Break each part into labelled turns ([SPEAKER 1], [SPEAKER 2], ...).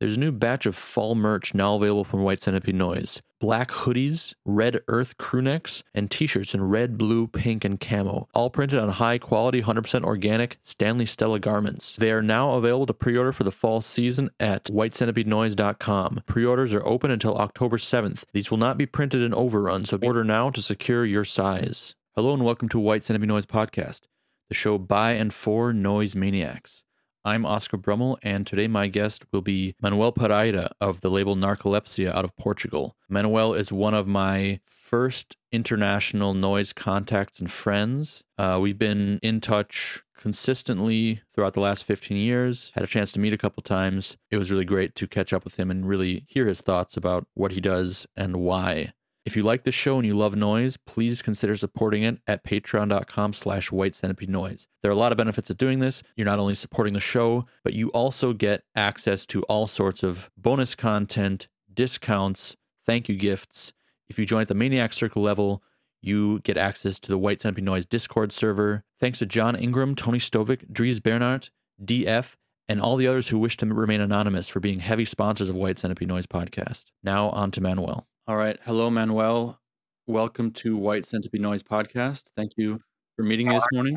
[SPEAKER 1] There's a new batch of fall merch now available from White Centipede Noise. Black hoodies, red earth crewnecks, and t-shirts in red, blue, pink, and camo, all printed on high quality, 100% organic Stanley Stella garments. They are now available to pre-order for the fall season at whitecentipedenoise.com. Pre-orders are open until October 7th. These will not be printed in overrun, so order now to secure your size. Hello and welcome to White Centipede Noise Podcast, the show by and for noise maniacs. I'm Oscar Brummel, and today my guest will be Manuel Pereira of the label Narcolepsia out of Portugal. Manuel is one of my first international noise contacts and friends. Uh, we've been in touch consistently throughout the last 15 years, had a chance to meet a couple times. It was really great to catch up with him and really hear his thoughts about what he does and why. If you like this show and you love noise, please consider supporting it at patreon.com slash white centipede noise. There are a lot of benefits of doing this. You're not only supporting the show, but you also get access to all sorts of bonus content, discounts, thank you gifts. If you join at the Maniac Circle level, you get access to the White Centipede Noise Discord server. Thanks to John Ingram, Tony Stovic, Dries Bernhardt, DF, and all the others who wish to remain anonymous for being heavy sponsors of White Centipede Noise podcast. Now on to Manuel. All right. Hello, Manuel. Welcome to White Centipede Noise podcast. Thank you for meeting me this morning.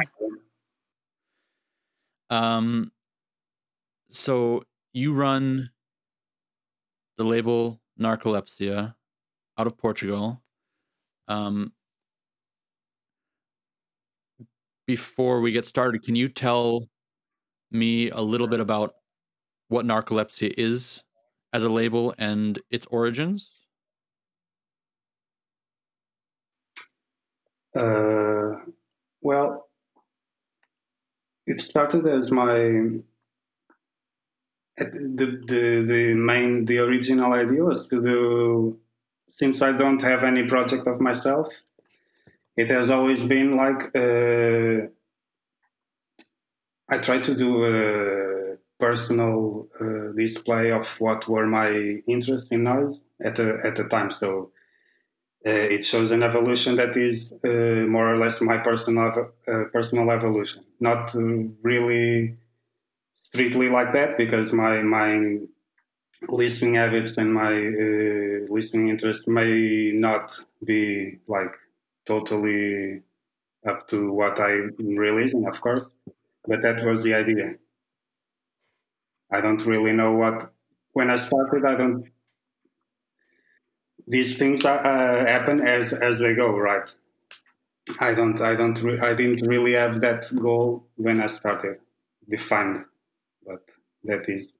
[SPEAKER 1] Um, so you run the label Narcolepsia out of Portugal. Um, before we get started, can you tell me a little bit about what Narcolepsia is as a label and its origins?
[SPEAKER 2] Uh, well, it started as my the the the main the original idea was to do since I don't have any project of myself. It has always been like uh, I try to do a personal uh, display of what were my interests in noise at the at the time. So it shows an evolution that is uh, more or less my personal uh, personal evolution. Not really strictly like that because my my listening habits and my uh, listening interest may not be like totally up to what I'm releasing, of course. But that was the idea. I don't really know what when I started. I don't these things uh, happen as as they go, right? I don't, I don't, re- I didn't really have that goal when I started defined, but that is.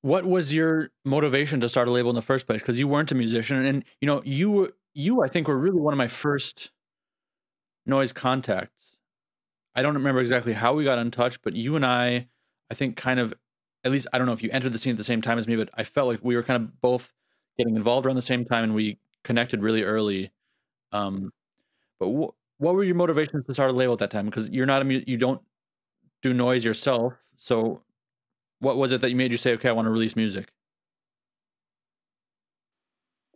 [SPEAKER 1] What was your motivation to start a label in the first place? Because you weren't a musician, and you know you, you, I think, were really one of my first noise contacts. I don't remember exactly how we got in touch, but you and I, I think, kind of, at least I don't know if you entered the scene at the same time as me, but I felt like we were kind of both getting involved around the same time, and we connected really early. Um, but wh- what were your motivations to start a label at that time? Because you're not a mu- you don't do noise yourself. So, what was it that you made you say, "Okay, I want to release music"?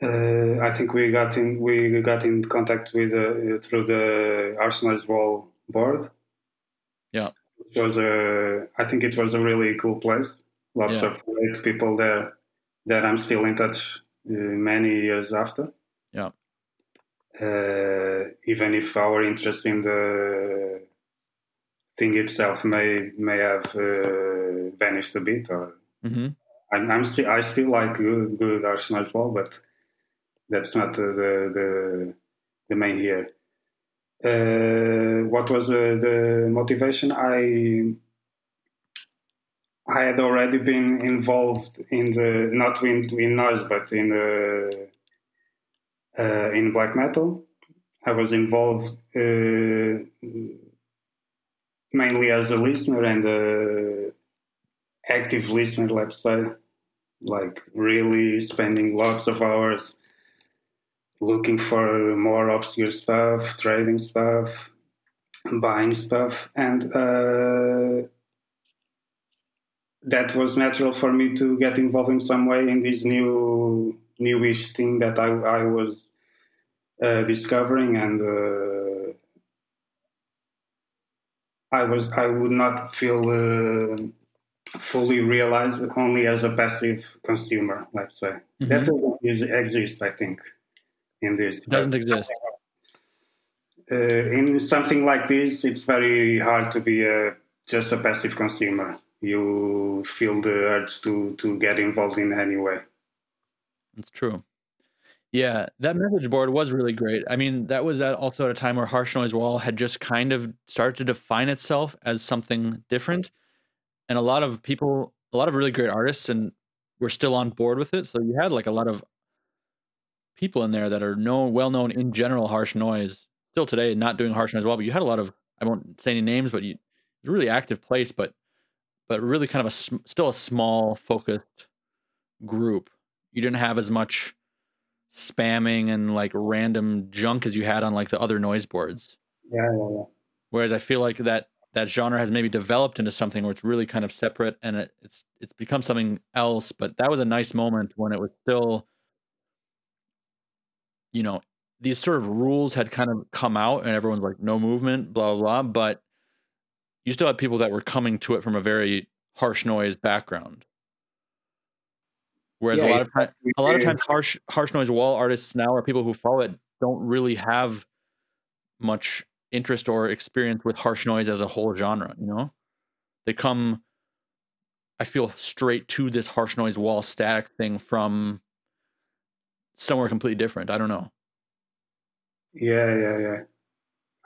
[SPEAKER 2] Uh, I think we got in we got in contact with uh, through the Harsh Noise Wall board.
[SPEAKER 1] Yeah,
[SPEAKER 2] it was a. I think it was a really cool place. Lots yeah. of great people there that I'm still in touch uh, many years after.
[SPEAKER 1] Yeah.
[SPEAKER 2] Uh, even if our interest in the thing itself may may have uh, vanished a bit, or
[SPEAKER 1] mm-hmm.
[SPEAKER 2] I'm, I'm still I still like good, good Arsenal as well, but that's not the the the main here. Uh, what was uh, the motivation? I I had already been involved in the not in, in noise, but in uh, in black metal. I was involved uh, mainly as a listener and a active listener, let's say, like really spending lots of hours looking for more obscure stuff, trading stuff, buying stuff, and. Uh, that was natural for me to get involved in some way in this new newish thing that I, I was uh, discovering and uh, I was I would not feel uh, fully realized only as a passive consumer. Let's say
[SPEAKER 1] Mhm.
[SPEAKER 2] that doesn't exist. I think in this
[SPEAKER 1] It doesn't exist.
[SPEAKER 2] uh, in something like this, it's very hard to be a, just a passive consumer. You feel the urge to to get involved in any way.
[SPEAKER 1] That's true. Yeah, that message board was really great. I mean, that was at also at a time where Harsh Noise Wall had just kind of started to define itself as something different, and a lot of people, a lot of really great artists, and were still on board with it. So you had like a lot of people in there that are known, well known in general, harsh noise. Still today, not doing harsh noise well, but you had a lot of. I won't say any names, but you, a really active place, but but really kind of a still a small focused group. You didn't have as much spamming and like random junk as you had on like the other noise boards.
[SPEAKER 2] Yeah, yeah, yeah.
[SPEAKER 1] Whereas I feel like that that genre has maybe developed into something where it's really kind of separate and it, it's it's become something else. But that was a nice moment when it was still, you know, these sort of rules had kind of come out and everyone's like no movement, blah blah blah. But you still had people that were coming to it from a very harsh noise background. Whereas a lot of time, a lot of times harsh harsh noise wall artists now or people who follow it don't really have much interest or experience with harsh noise as a whole genre you know they come i feel straight to this harsh noise wall static thing from somewhere completely different i don't know
[SPEAKER 2] Yeah, yeah, yeah.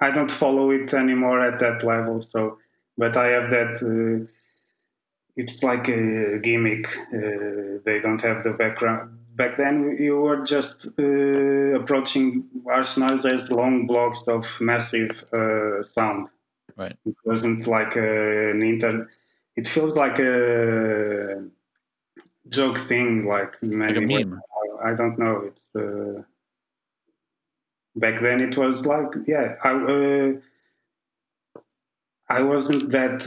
[SPEAKER 2] I don't follow it anymore at that level. So, but I have that. Uh, it's like a gimmick. Uh, they don't have the background. Back then, you were just uh, approaching harsh noise as long blocks of massive uh, sound.
[SPEAKER 1] Right.
[SPEAKER 2] It wasn't like a, an inter. It feels like a joke thing, like
[SPEAKER 1] like
[SPEAKER 2] many.
[SPEAKER 1] meme
[SPEAKER 2] I don't know. It's uh, back then. It was like yeah. I uh, I wasn't that,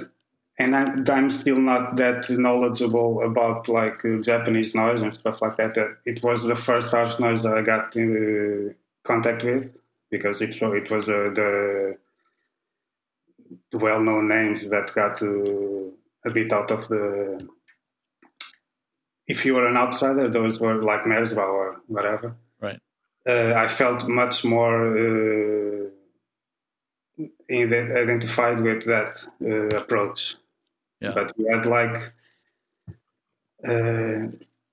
[SPEAKER 2] and I'm, I'm still not that knowledgeable about like uh, Japanese noise and stuff like that. That it was the first harsh noise that I got in uh, contact with because it it was uh, the well-known names that got uh, a bit out of the. If you were an outsider, those were like Merzbow or whatever
[SPEAKER 1] right
[SPEAKER 2] uh, I felt much more uh, identified with that uh, approach.
[SPEAKER 1] Yeah.
[SPEAKER 2] But we had like, uh,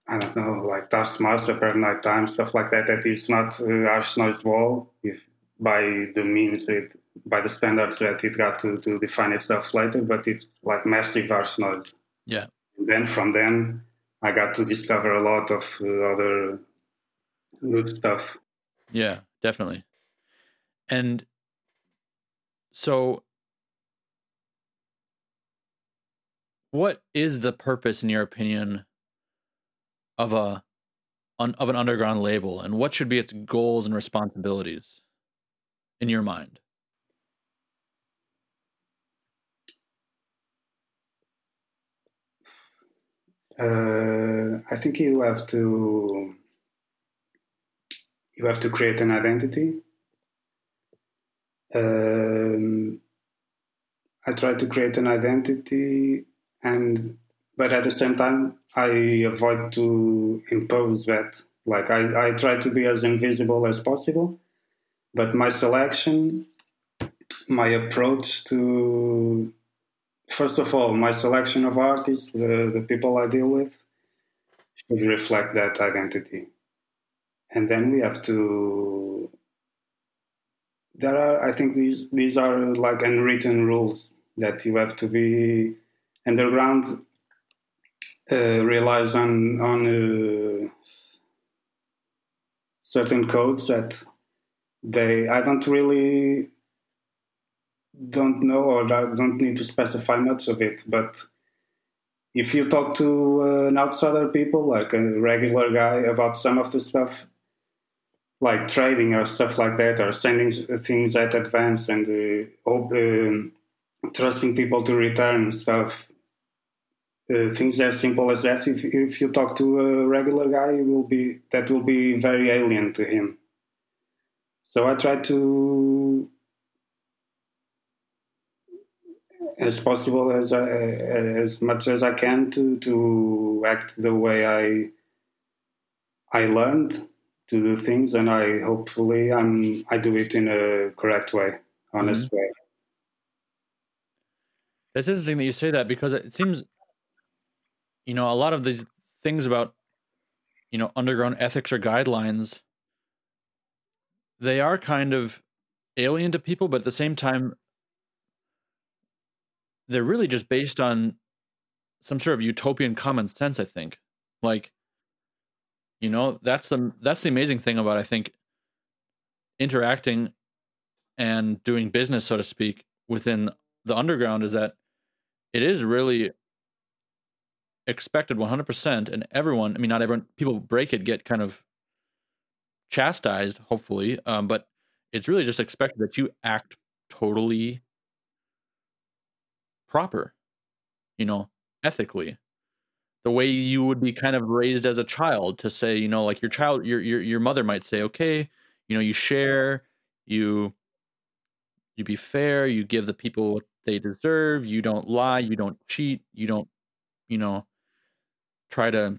[SPEAKER 2] I don't know, like Taskmaster per night time, stuff like that, that is not uh, harsh noise wall if, by the means, it, by the standards that it got to, to define itself later, but it's like massive noise.
[SPEAKER 1] yeah
[SPEAKER 2] And then from then, I got to discover a lot of uh, other good stuff.
[SPEAKER 1] Yeah, definitely. And so what is the purpose in your opinion of a of an underground label and what should be its goals and responsibilities in your mind?
[SPEAKER 2] Uh, I think you have to you have to create an identity. Um, I try to create an identity, and but at the same time, I avoid to impose that. Like I, I try to be as invisible as possible, but my selection, my approach to first of all, my selection of artists, the, the people I deal with, should reflect that identity. And then we have to. There are, I think, these these are like unwritten rules that you have to be underground. Uh, relies on on uh, certain codes that they. I don't really don't know or I don't need to specify much of it. But if you talk to uh, an outsider people, like a regular guy, about some of the stuff, like trading or stuff like that, or sending things at advance and uh, um, trusting people to return stuff, uh, things as simple as that. If, if you talk to a regular guy, will be that will be very alien to him. So I try to as possible as I, as much as I can to to act the way I I learned to do things, and I hopefully I'm I do it in a correct way, honest mm-hmm. way.
[SPEAKER 1] It's interesting that you say that because it seems, you know, a lot of these things about, you know, underground ethics or guidelines, they are kind of alien to people, but at the same time, they're really just based on some sort of utopian common sense. I think, like, you know, that's the that's the amazing thing about I think interacting and doing business, so to speak, within the underground is that it is really expected 100% and everyone i mean not everyone people break it get kind of chastised hopefully um, but it's really just expected that you act totally proper you know ethically the way you would be kind of raised as a child to say you know like your child your your, your mother might say okay you know you share you you be fair you give the people what they deserve you don't lie you don't cheat you don't you know try to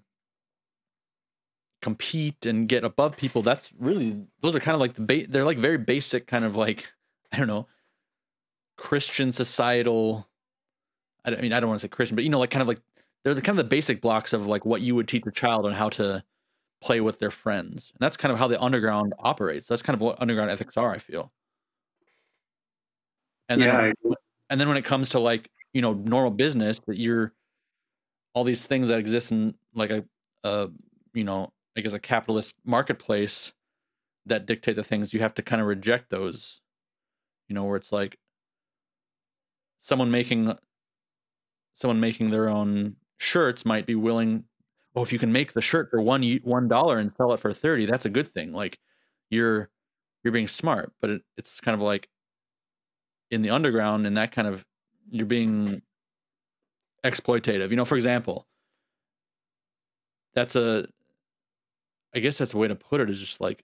[SPEAKER 1] compete and get above people. That's really those are kind of like the ba- they're like very basic kind of like i don't know christian societal i mean i don't want to say christian but you know like kind of like they're the kind of the basic blocks of like what you would teach a child on how to play with their friends. And that's kind of how the underground operates. That's kind of what underground ethics are i feel. And then, yeah, and then when it comes to like you know normal business that you're all these things that exist in like a, a you know I guess a capitalist marketplace that dictate the things you have to kind of reject those you know where it's like someone making someone making their own shirts might be willing oh if you can make the shirt for one one dollar and sell it for 30 that's a good thing like you're you're being smart but it, it's kind of like in the underground and that kind of you're being exploitative. You know, for example, that's a I guess that's a way to put it is just like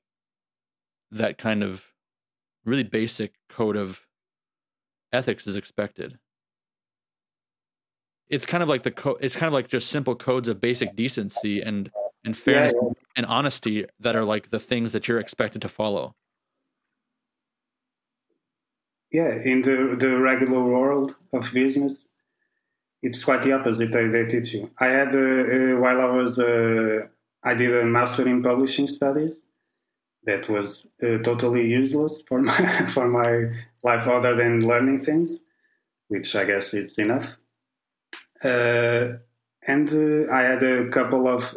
[SPEAKER 1] that kind of really basic code of ethics is expected. It's kind of like the co- it's kind of like just simple codes of basic decency and and fairness yeah, yeah. and honesty that are like the things that you're expected to follow
[SPEAKER 2] yeah, in the, the regular world of business, it's quite the opposite. They, they teach you. I had uh, uh, while I was uh, I did a master in publishing studies. That was uh, totally useless for my for my life, other than learning things, which I guess it's enough. Uh, and uh, I had a couple of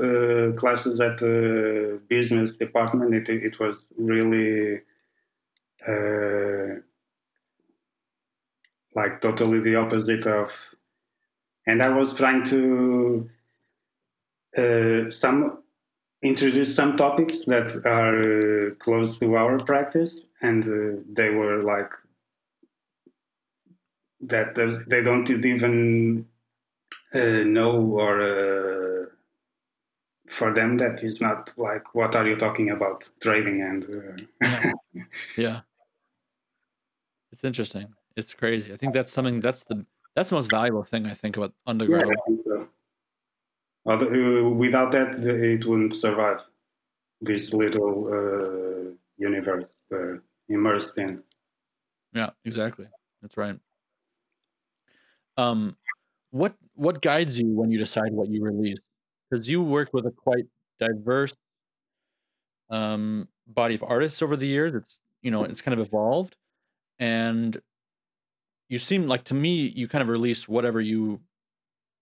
[SPEAKER 2] classes at the business department. It, it was really like totally the opposite of and i was trying to uh, some introduce some topics that are uh, close to our practice and uh, they were like that they don't even uh, know or uh, for them that is not like what are you talking about trading and
[SPEAKER 1] uh, yeah it's interesting it's crazy. I think that's something that's the that's the most valuable thing I think about underground. Yeah,
[SPEAKER 2] so. without that, it wouldn't survive this little uh, universe we're immersed in.
[SPEAKER 1] Yeah, exactly. That's right. Um, what what guides you when you decide what you release? Because you work with a quite diverse um, body of artists over the years. It's you know it's kind of evolved, and you seem like to me you kind of release whatever you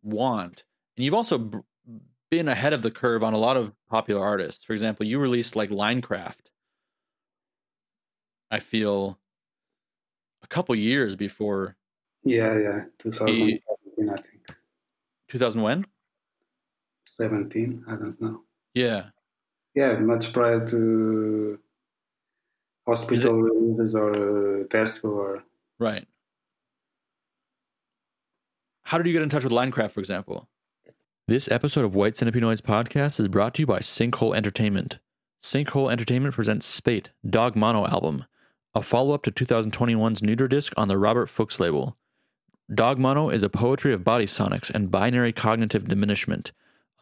[SPEAKER 1] want. And you've also b- been ahead of the curve on a lot of popular artists. For example you released like linecraft. I feel a couple years before
[SPEAKER 2] yeah yeah. 2017 i think
[SPEAKER 1] 2000 when
[SPEAKER 2] 17 i don't know
[SPEAKER 1] yeah
[SPEAKER 2] yeah much prior to hospital releases or uh, Tesco or
[SPEAKER 1] right how did you get in touch with Linecraft, for example? This episode of White Centipede Noise podcast is brought to you by Sinkhole Entertainment. Sinkhole Entertainment presents Spate, Dog Mono album, a follow up to 2021's Neuter disc on the Robert Fuchs label. Dog Mono is a poetry of body sonics and binary cognitive diminishment,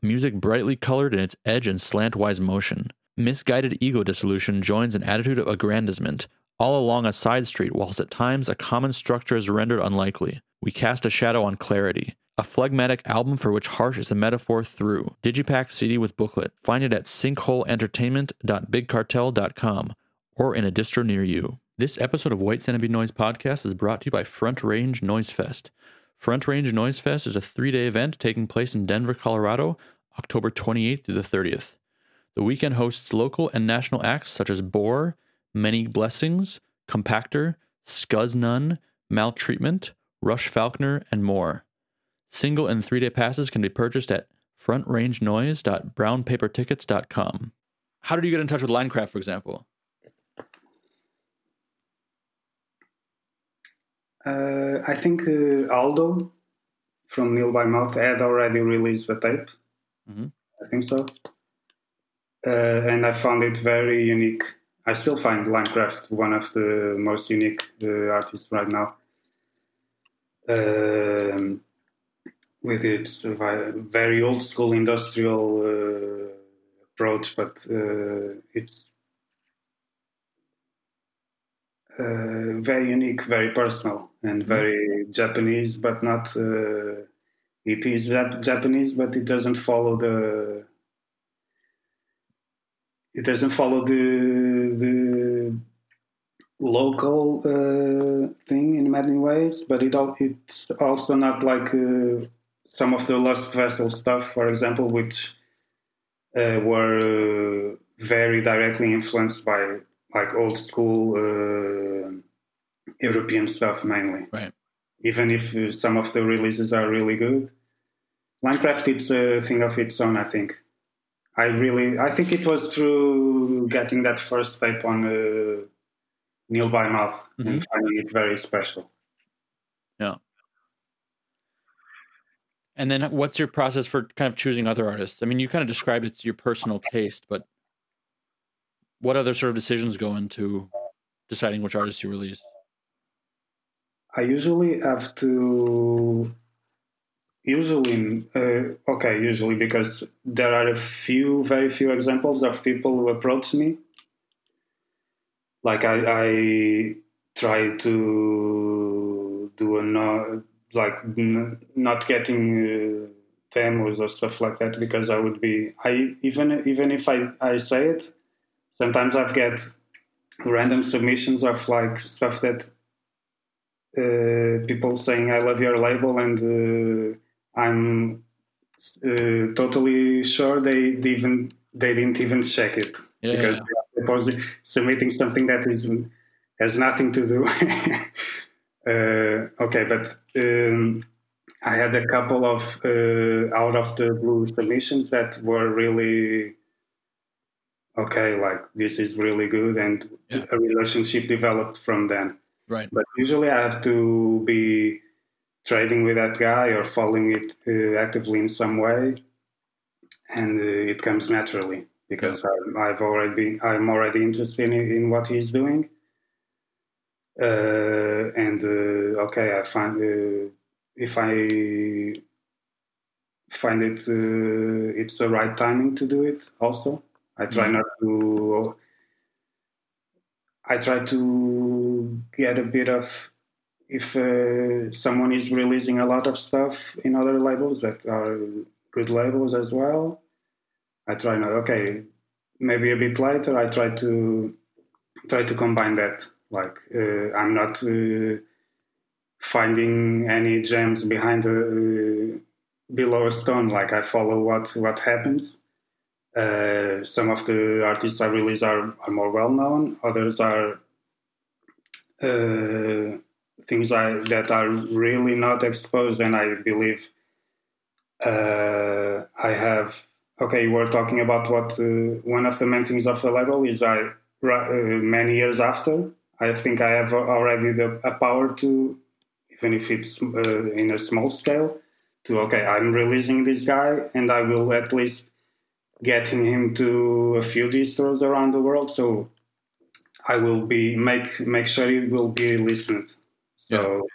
[SPEAKER 1] music brightly colored in its edge and slantwise motion. Misguided ego dissolution joins an attitude of aggrandizement, all along a side street, whilst at times a common structure is rendered unlikely. We cast a shadow on clarity. A phlegmatic album for which harsh is the metaphor through. Digipack CD with booklet. Find it at sinkholeentertainment.bigcartel.com or in a distro near you. This episode of White Centipede Noise Podcast is brought to you by Front Range Noise Fest. Front Range Noise Fest is a three day event taking place in Denver, Colorado, October 28th through the 30th. The weekend hosts local and national acts such as Boar, Many Blessings, Compactor, Scuzz Nun, Maltreatment, Rush Falconer, and more. Single and three day passes can be purchased at frontrangenoise.brownpapertickets.com. How did you get in touch with Linecraft, for example?
[SPEAKER 2] Uh, I think uh, Aldo from Nil by Mouth had already released the tape.
[SPEAKER 1] Mm-hmm.
[SPEAKER 2] I think so. Uh, and I found it very unique. I still find Linecraft one of the most unique uh, artists right now. Um, with its very old school industrial uh, approach, but uh, it's uh, very unique, very personal, and very Japanese, but not. Uh, it is Japanese, but it doesn't follow the. It doesn't follow the the local uh, thing in many ways, but it it's also not like uh, some of the Lost Vessel stuff, for example, which uh, were uh, very directly influenced by like old school uh, European stuff mainly.
[SPEAKER 1] Right.
[SPEAKER 2] Even if uh, some of the releases are really good, Linecraft it's a thing of its own. I think. I really, I think it was through getting that first tape on uh, Nil by Mouth mm-hmm. and finding it very special.
[SPEAKER 1] Yeah. And then what's your process for kind of choosing other artists? I mean, you kind of described it's your personal taste, but what other sort of decisions go into deciding which artists you release?
[SPEAKER 2] I usually have to usually uh, okay usually because there are a few very few examples of people who approach me like i, I try to do a no, like n- not getting uh, demos or stuff like that because I would be I even even if I I say it, sometimes I've get random submissions of like stuff that uh, people saying I love your label and uh, I'm uh, totally sure they, they, even they didn't even check it
[SPEAKER 1] yeah,
[SPEAKER 2] because
[SPEAKER 1] yeah.
[SPEAKER 2] they're submitting something that is has nothing to do Uh, okay, but um, I had a couple of uh, out of the blue submissions that were really okay. Like this is really good, and
[SPEAKER 1] yeah.
[SPEAKER 2] a relationship developed from then.
[SPEAKER 1] Right.
[SPEAKER 2] But usually, I have to be trading with that guy or following it uh, actively in some way, and uh, it comes naturally because yeah. I, have already been, I'm already interested in, in what he's doing uh, and uh, okay, I find uh, if I find it it's the right timing to do it. Also, I try mm-hmm. not to. I try to get a bit of if uh, someone is releasing a lot of stuff in other labels that are good labels as well. I try not okay, maybe a bit later. I try to try to combine that. Like uh, I'm not uh, finding any gems behind the uh, below a stone. Like I follow what what happens. Uh, some of the artists I release are, are more well known. Others are uh, things I, that are really not exposed, and I believe uh, I have. Okay, we're talking about what one of the main things of a label is. I many years after I think I have already the a power to, even if it's uh, in a small scale, to okay, I'm releasing this guy, and I will at least getting him to a few distros around the world. So I will be make make sure he will be listened. So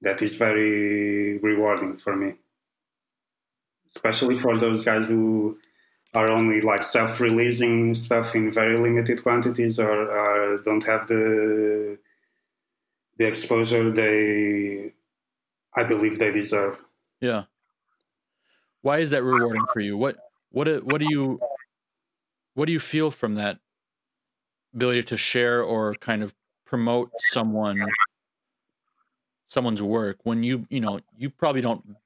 [SPEAKER 2] that is very rewarding for me, especially for those guys who are only like self-releasing stuff in very limited quantities or, or don't have the the exposure they I believe they deserve.
[SPEAKER 1] Yeah. Why is that rewarding for you? What what what do you what do you feel from that ability to share or kind of promote someone someone's work when you you know you probably don't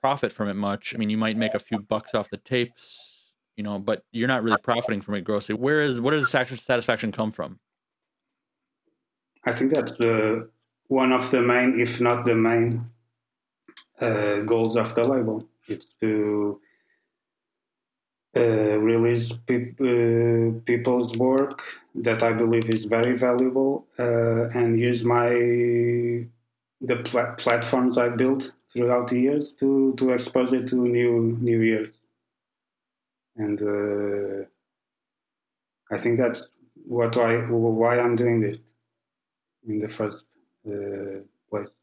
[SPEAKER 1] profit from it much? I mean you might make a few bucks off the tapes you know but you're not really profiting from it grossly. Where is where does the satisfaction come from?
[SPEAKER 2] I think that's the one of the main if not the main uh, goals of the label. It's to uh, release pe- uh, people's work that I believe is very valuable uh, and use my the pl- platforms I built throughout the years to to expose it to new new years. And uh, I think that's what I why I'm doing this in the first uh, place.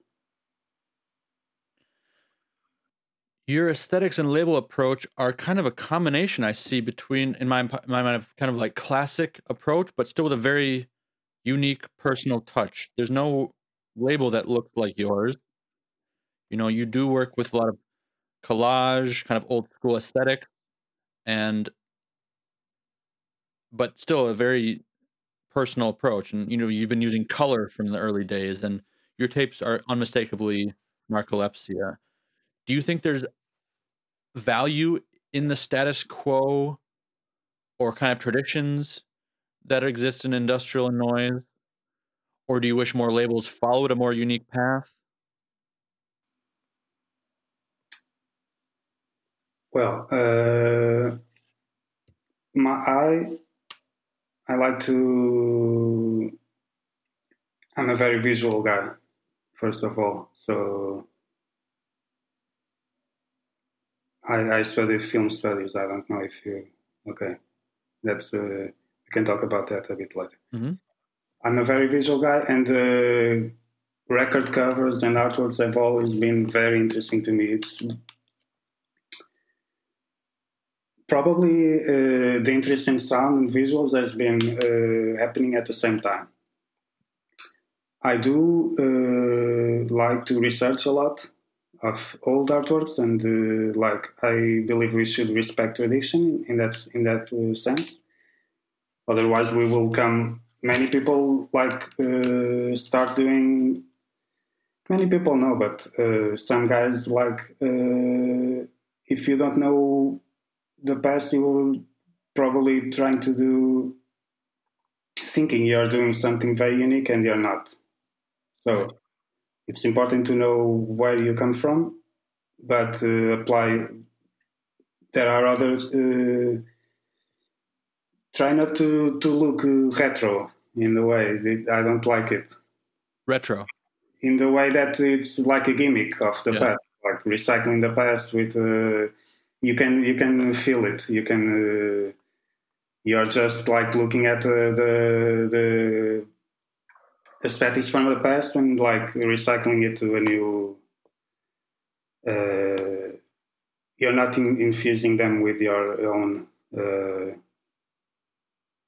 [SPEAKER 1] Your aesthetics and label approach are kind of a combination I see between, in my, my mind, of kind of like classic approach, but still with a very unique personal touch. There's no label that looks like yours. You know, you do work with a lot of collage, kind of old school aesthetic, and but still a very personal approach. And you know, you've been using color from the early days, and your tapes are unmistakably narcolepsia uh, do you think there's value in the status quo or kind of traditions that exist in industrial noise? Or do you wish more labels followed a more unique path?
[SPEAKER 2] Well, uh, my I I like to. I'm a very visual guy, first of all. So I, I studied film studies. I don't know if you okay. That's uh, we can talk about that a bit later.
[SPEAKER 1] Mm-hmm.
[SPEAKER 2] I'm a very visual guy, and uh, record covers and artworks have always been very interesting to me. It's probably uh, the interest in sound and visuals has been uh, happening at the same time. I do uh, like to research a lot of old artworks, and uh, like I believe we should respect tradition in that in that uh, sense. Otherwise, we will come. Many people like uh, start doing. Many people know, but uh, some guys like uh, if you don't know the past, you will probably trying to do thinking you're doing something very unique and you're not. So it's important to know where you come from, but uh, apply. There are others. Uh, try not to to look uh, retro in the way I don't like it.
[SPEAKER 1] Retro.
[SPEAKER 2] In the way that it's like a gimmick of the yeah. past, like recycling the past with. Uh, you can you can feel it. You can. Uh, you're just like looking at the the aesthetics from the past and like recycling it to a new uh, you're not in, infusing them with your own uh,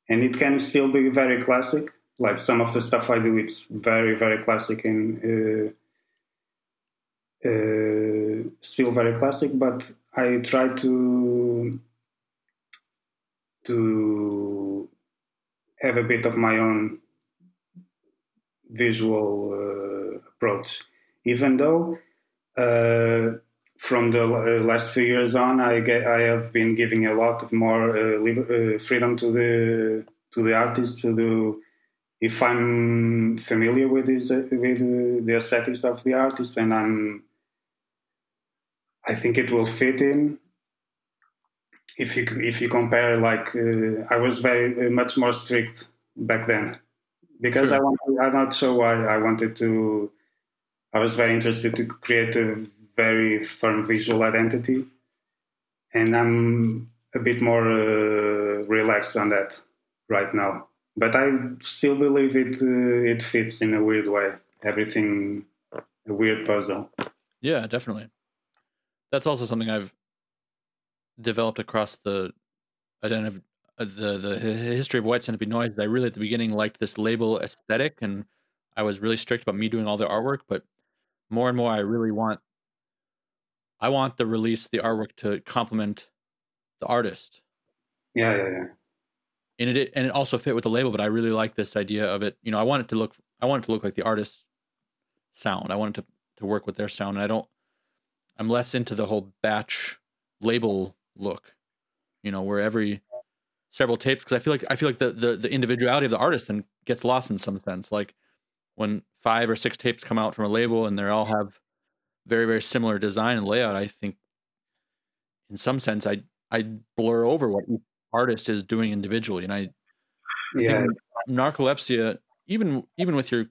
[SPEAKER 2] and it can still be very classic. Like some of the stuff i do it's very very classic and uh, uh still very classic but i try to to have a bit of my own visual uh, approach. Even though uh, from the uh, last few years on, I get, I have been giving a lot of more liber- freedom to the to the artist to do if I'm familiar with this, with the aesthetics of the artist and I'm I think it will fit in if you if you compare like uh, I was very uh, much more strict back then because sure. I want I'm not sure why I wanted to. I was very interested to create a very firm visual identity, and I'm a bit more uh, relaxed on that right now. But I still believe it uh, it fits in a weird way. Everything a weird puzzle.
[SPEAKER 1] Yeah, definitely. That's also something I've developed across the identity Uh, the the history of White Centipede Noise. I really at the beginning liked this label aesthetic, and I was really strict about me doing all the artwork. But more and more, I really want I want the release, the artwork to complement the artist.
[SPEAKER 2] Yeah, yeah, yeah.
[SPEAKER 1] And it and it also fit with the label, but I really like this idea of it. You know, I want it to look I want it to look like the artist's sound. I want it to to work with their sound. And I don't I'm less into the whole batch label look. You know, where every several tapes because I feel like I feel like the, the the individuality of the artist then gets lost in some sense. Like when five or six tapes come out from a label and they all have very very similar design and layout, I think in some sense I I blur over what each artist is doing individually, and I,
[SPEAKER 2] yeah.
[SPEAKER 1] narcolepsia uh, even even with your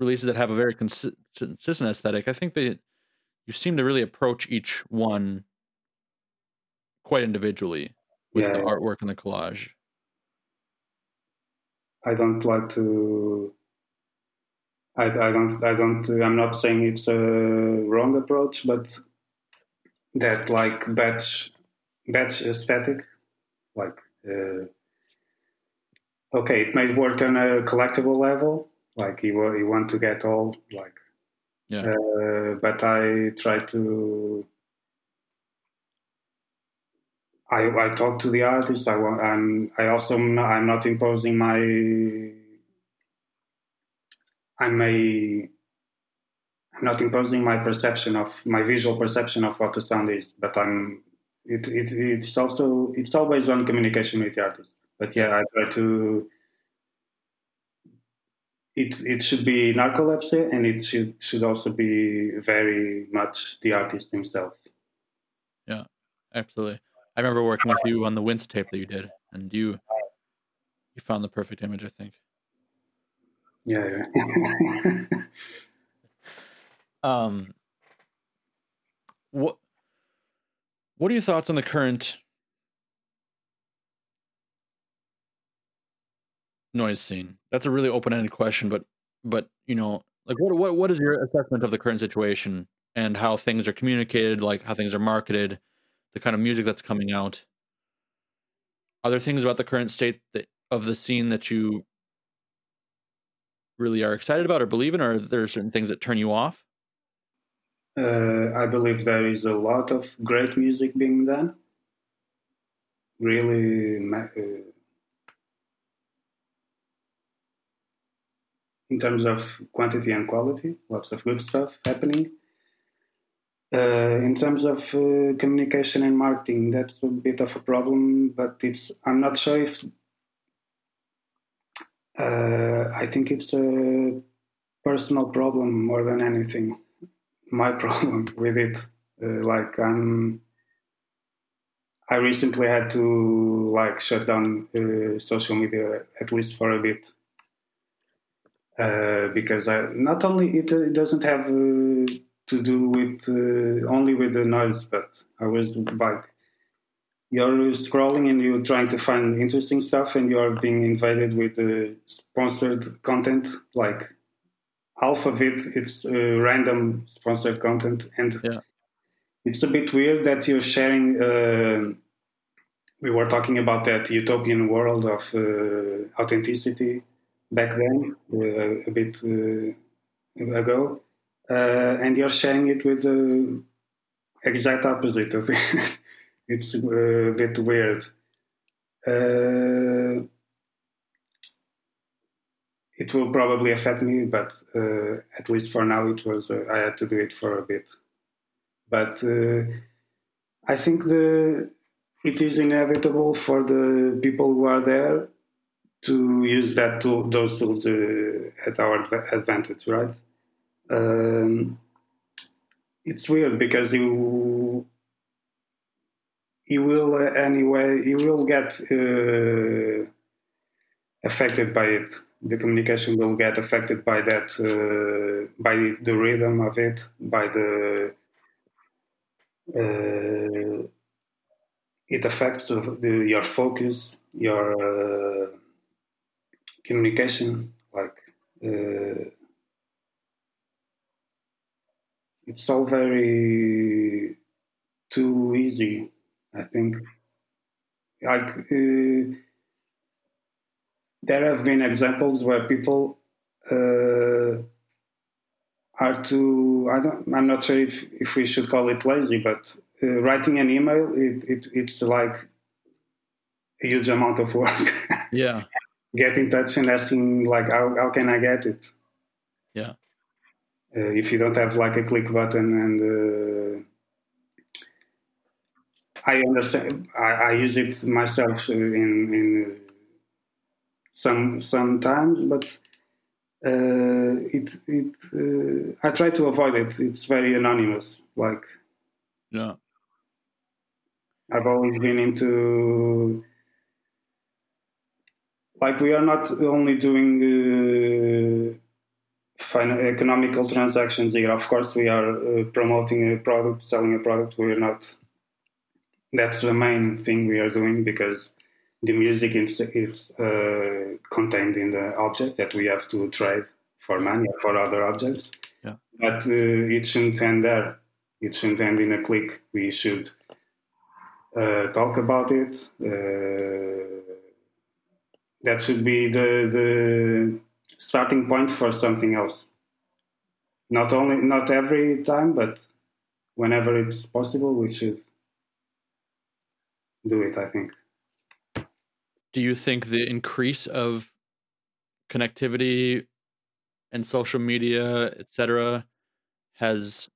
[SPEAKER 1] releases that have a very consistent aesthetic, I think that you seem to really approach each one quite individually with
[SPEAKER 2] Yeah,
[SPEAKER 1] the artwork and the collage.
[SPEAKER 2] I don't like to. I, I don't. I don't. I'm not saying it's a wrong approach, but that like batch batch aesthetic, like uh, okay, it may work on a collectible level, like you you want to get all like,
[SPEAKER 1] Yeah.
[SPEAKER 2] uh, but I try to. I, I talk to the artist. I. I'm. I also. I'm not imposing my. I may. I'm not imposing my perception of my visual perception of what the sound is, but I'm. It, it it's also it's always on communication with the artist. But yeah, I try to. It it should be narcolepsy, and it should should also be very much the artist himself.
[SPEAKER 1] Yeah, absolutely. I remember working with you on the Wince tape that you did, and you you found the perfect image, I think.
[SPEAKER 2] Yeah. yeah.
[SPEAKER 1] Um, what what are your thoughts on the current noise scene? That's a really open-ended question, but but you know, like what what what is your assessment of the current situation and how things are communicated, like how things are marketed, the kind of music that's coming out? Are there things about the current state that, of the scene that you really are excited about or believe in, or are there certain things that turn you off?
[SPEAKER 2] Uh, I believe there is a lot of great music being done. Really, uh, in terms of quantity and quality, lots of good stuff happening. Uh, in terms of uh, communication and marketing, that's a bit of a problem, but it's I'm not sure if uh, I think it's a personal problem more than anything my problem with it. Uh, like I'm, I recently had to like shut down uh, social media at least for a bit because I not only it, it doesn't have to do with uh, only with the noise, but I was like you're scrolling and you're trying to find interesting stuff and you're being invaded with uh, sponsored content like half of it it's uh, random sponsored content and
[SPEAKER 1] Yeah.
[SPEAKER 2] it's a bit weird that you're sharing uh, we were talking about that utopian world of uh, authenticity back then uh, a bit uh, ago uh, and you're sharing it with the exact opposite of it it's uh, a bit weird uh, it will probably affect me, but uh, at least for now, it was uh, I had to do it for a bit. But uh, I think the it is inevitable for the people who are there to use that tool, those tools uh, at our adv- advantage, right? Um, it's weird because you you will uh, anyway you will get uh, affected by it. The communication will get affected by that uh, by the rhythm of it by the uh, it affects the, the, your focus your uh, communication like uh, it's all very too easy. I think like uh, there have been examples where people uh, are too. I don't. I'm not sure if if we should call it lazy, but uh, writing an email it, it it's like a huge amount of work.
[SPEAKER 1] Yeah.
[SPEAKER 2] get in touch and asking like how, how can I get it?
[SPEAKER 1] Yeah.
[SPEAKER 2] Uh, if you don't have like a click button and uh, I understand, I, I, use it myself in in some sometimes, but uh, it it uh, I try to avoid it. It's very anonymous. Like
[SPEAKER 1] yeah,
[SPEAKER 2] I've always been into like we are not only doing uh, economical transactions here. Of course, we are uh, promoting a product, selling a product. We're not. That's the main thing we are doing because the music is, is uh, contained in the object that we have to trade for money or for other objects.
[SPEAKER 1] Yeah.
[SPEAKER 2] But uh, it shouldn't end there. It shouldn't end in a click. We should uh, talk about it uh, that should be the the starting point for something else. Not only not every time, but whenever it's possible, we should do it. I think.
[SPEAKER 1] Do you think the increase of connectivity and social media, etc., has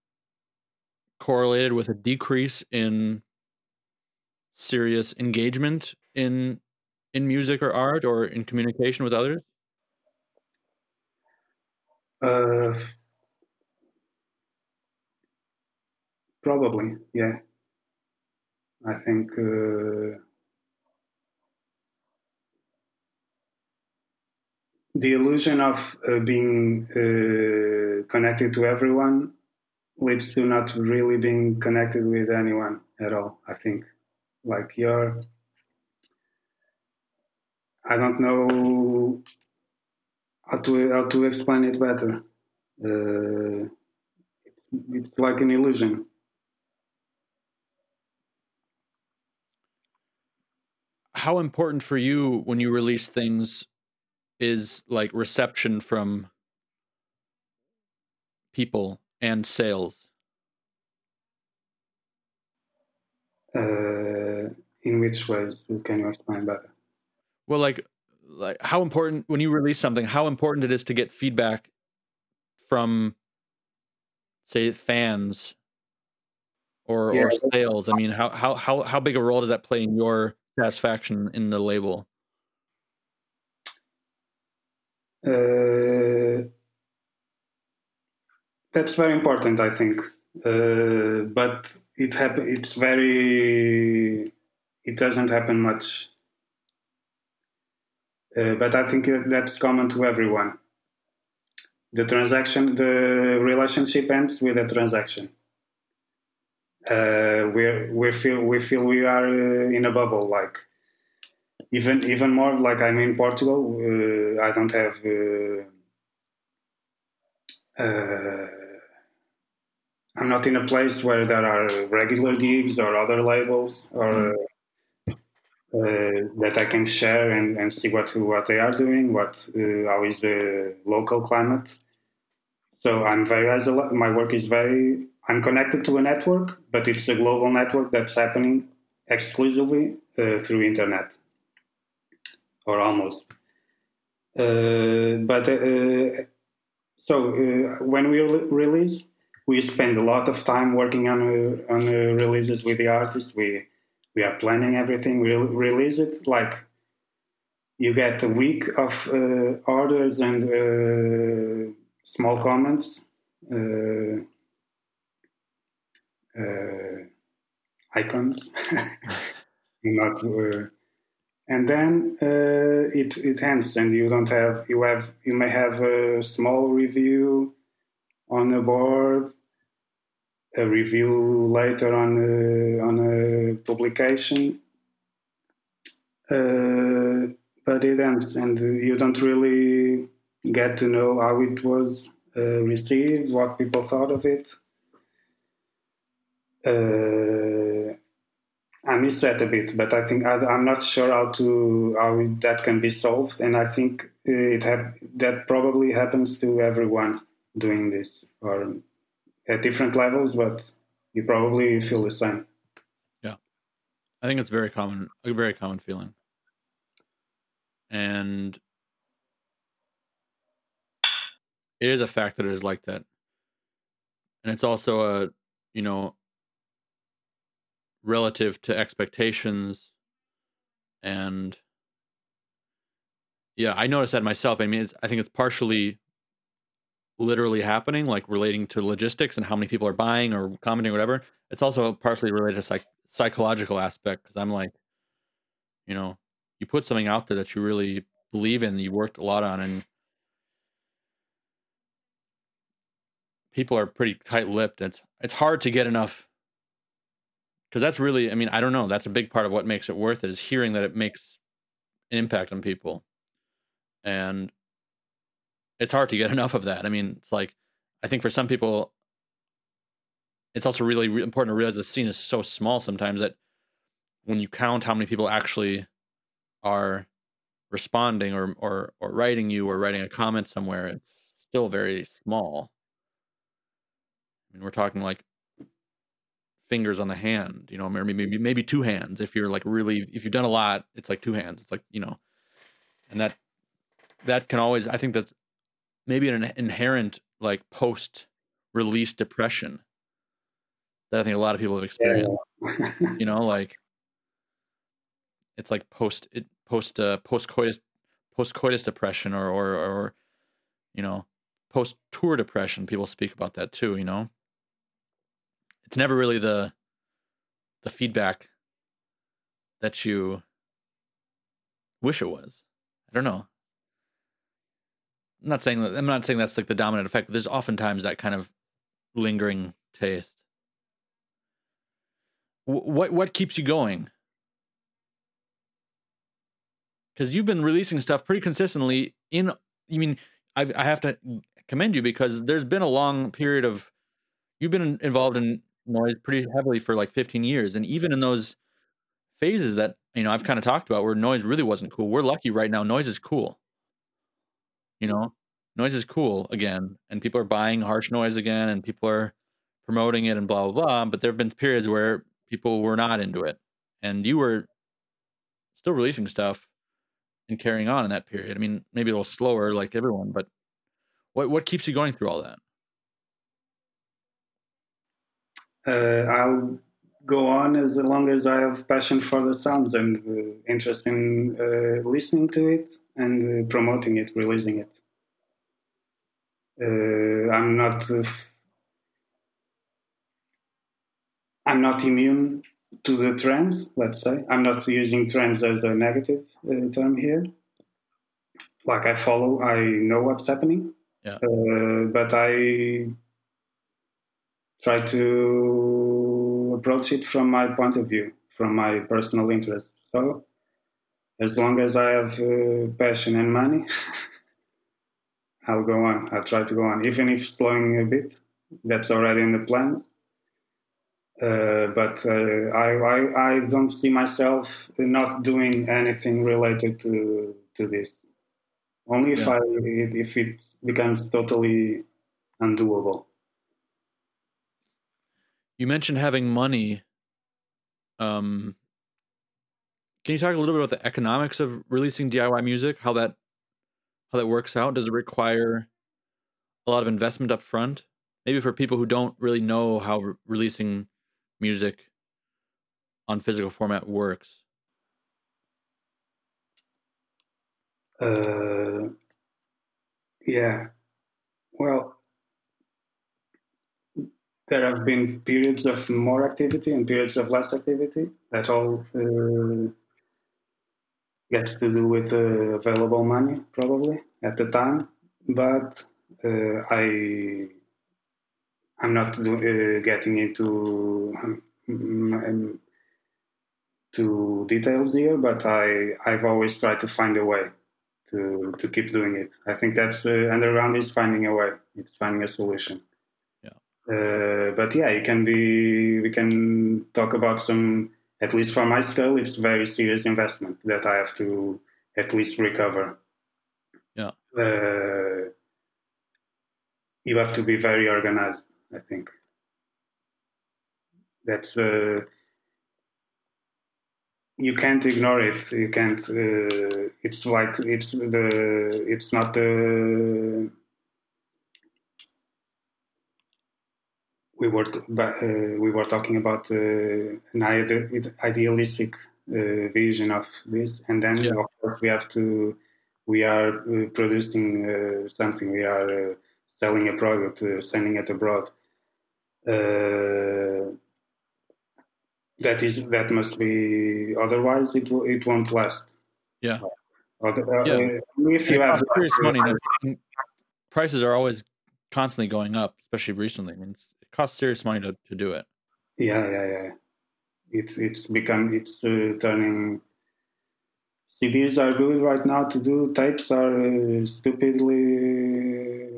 [SPEAKER 1] correlated with a decrease in serious engagement in in music or art or in communication with others?
[SPEAKER 2] Uh, probably, yeah. I think uh, the illusion of uh, being uh, connected to everyone leads to not really being connected with anyone at all. I think, like you're I don't know how to how to explain it better. Uh, it's like an illusion.
[SPEAKER 1] How important for you when you release things is like reception from people and sales?
[SPEAKER 2] Uh, in which ways can you explain better?
[SPEAKER 1] well like like how important when you release something how important it is to get feedback from say fans or yeah. or sales? I mean how how how how big a role does that play in your satisfaction in the label?
[SPEAKER 2] Uh, that's very important i think. Uh, but it happen it's very it doesn't happen much uh, but I think that's common to everyone. The transaction, the relationship ends with a transaction. Uh, we we feel we feel we are uh, in a bubble. Like even even more. Like I'm in Portugal. Uh, I don't have. Uh, I'm not in a place where there are regular gigs or other labels or mm uh, that I can share and, and see what what they are doing, what uh, how is the local climate. So I'm very. My work is very. I'm connected to a network, but it's a global network that's happening exclusively uh, through internet, or almost. Uh, but uh, so when we release, we spend a lot of time working on on releases with the artists. We we are planning everything. We release it like you get a week of uh, orders and uh, small comments, uh, uh icons, not. Uh, and then uh, it it ends, and you don't have you have you may have a small review on the board a review later on a, on a publication. Uh, but it ends, and you don't really get to know how it was uh, received, what people thought of it. Uh, I miss that a bit, but I think I, am not sure how to how that can be solved, and I think it have that probably happens to everyone doing this or at different levels, but you probably feel the same.
[SPEAKER 1] Yeah, I think it's very common, a very common feeling, and it is a fact that it is like that, and it's also a you know relative to expectations and yeah i noticed that myself. I mean i think it's partially literally happening like relating to logistics and how many people are buying or commenting or whatever it's also partially related to psych- psychological aspect because i'm like you know you put something out there that you really believe in you worked a lot on and people are pretty tight-lipped it's it's hard to get enough because that's really i mean i don't know that's a big part of what makes it worth it is hearing that it makes an impact on people. And it's hard to get enough of that i mean it's like i think for some people it's also really re- important to realize the scene is so small sometimes that when you count how many people actually are responding or or or writing you or writing a comment somewhere it's still very small i mean we're talking like fingers on the hand, you know, maybe maybe maybe two hands if you're like really if you've done a lot, it's like two hands. It's like, you know. And that that can always I think that's maybe an inherent like post release depression that I think a lot of people have experienced. Yeah. you know, like it's like post it post uh post coitus post coitus depression or or or you know, post tour depression. People speak about that too, you know it's never really the the feedback that you wish it was. I don't know. I'm not saying that I'm not saying that's like the dominant effect, but there's oftentimes that kind of lingering taste. what what keeps you going? Because you've been releasing stuff pretty consistently. In I mean, I I have to commend you because there's been a long period of you've been involved in noise pretty heavily for like 15 years and even in those phases that you know I've kind of talked about where noise really wasn't cool we're lucky right now noise is cool you know noise is cool again and people are buying harsh noise again and people are promoting it and blah blah blah but there have been periods where people were not into it and you were still releasing stuff and carrying on in that period. I mean maybe a little slower like everyone but what what keeps you going through all that?
[SPEAKER 2] Uh, I'll go on as long as I have passion for the sounds and uh, interest in uh, listening to it and uh, promoting it, releasing it. Uh, I'm not. Uh, I'm not immune to the trends. Let's say I'm not using trends as a negative term here. Like I follow, I know what's happening,
[SPEAKER 1] yeah.
[SPEAKER 2] but I try to approach it from my point of view, from my personal interest. So, as long as I have uh, passion and money, I'll go on. I'll try to go on, even if slowing a bit. That's already in the plans. Uh, but uh, I, I, I don't see myself not doing anything related to to this. Only if yeah. I if it becomes totally undoable.
[SPEAKER 1] You mentioned having money. Um, can you talk a little bit about the economics of releasing DIY music? How that how that works out? Does it require a lot of investment up front? Maybe for people who don't really know how re- releasing music on physical format works.
[SPEAKER 2] Uh, yeah. Well, there have been periods of more activity and periods of less activity. That all uh, gets to do with uh, available money, probably at the time. But uh, I, I'm not do, uh, getting into um, to details here, but I, I've always tried to find a way to to keep doing it. I think that's uh, underground is finding a way. It's finding a solution Uh, but yeah, it can be. We can talk about some. At least for my scale, it's very serious investment that I have to at least recover.
[SPEAKER 1] Yeah.
[SPEAKER 2] Uh, you have to be very organized. I think that's. Uh, you can't ignore it. You can't. Uh, it's like it's the. It's not the. We were uh, we were talking about uh, an ide- idealistic uh, vision of this, and then
[SPEAKER 1] Yeah.
[SPEAKER 2] of course we have to. We are uh, producing uh, something. We are uh, selling a product, uh, sending it abroad. Uh, that is that must be otherwise it will, it won't last.
[SPEAKER 1] Yeah.
[SPEAKER 2] Other,
[SPEAKER 1] Yeah.
[SPEAKER 2] If you have
[SPEAKER 1] serious money. prices are always constantly going up, especially recently. I mean, it's, it costs serious money to, to do it.
[SPEAKER 2] Yeah, yeah, yeah. It's it's become it's uh, turning. CDs are good right now to do. Tapes are uh, stupidly.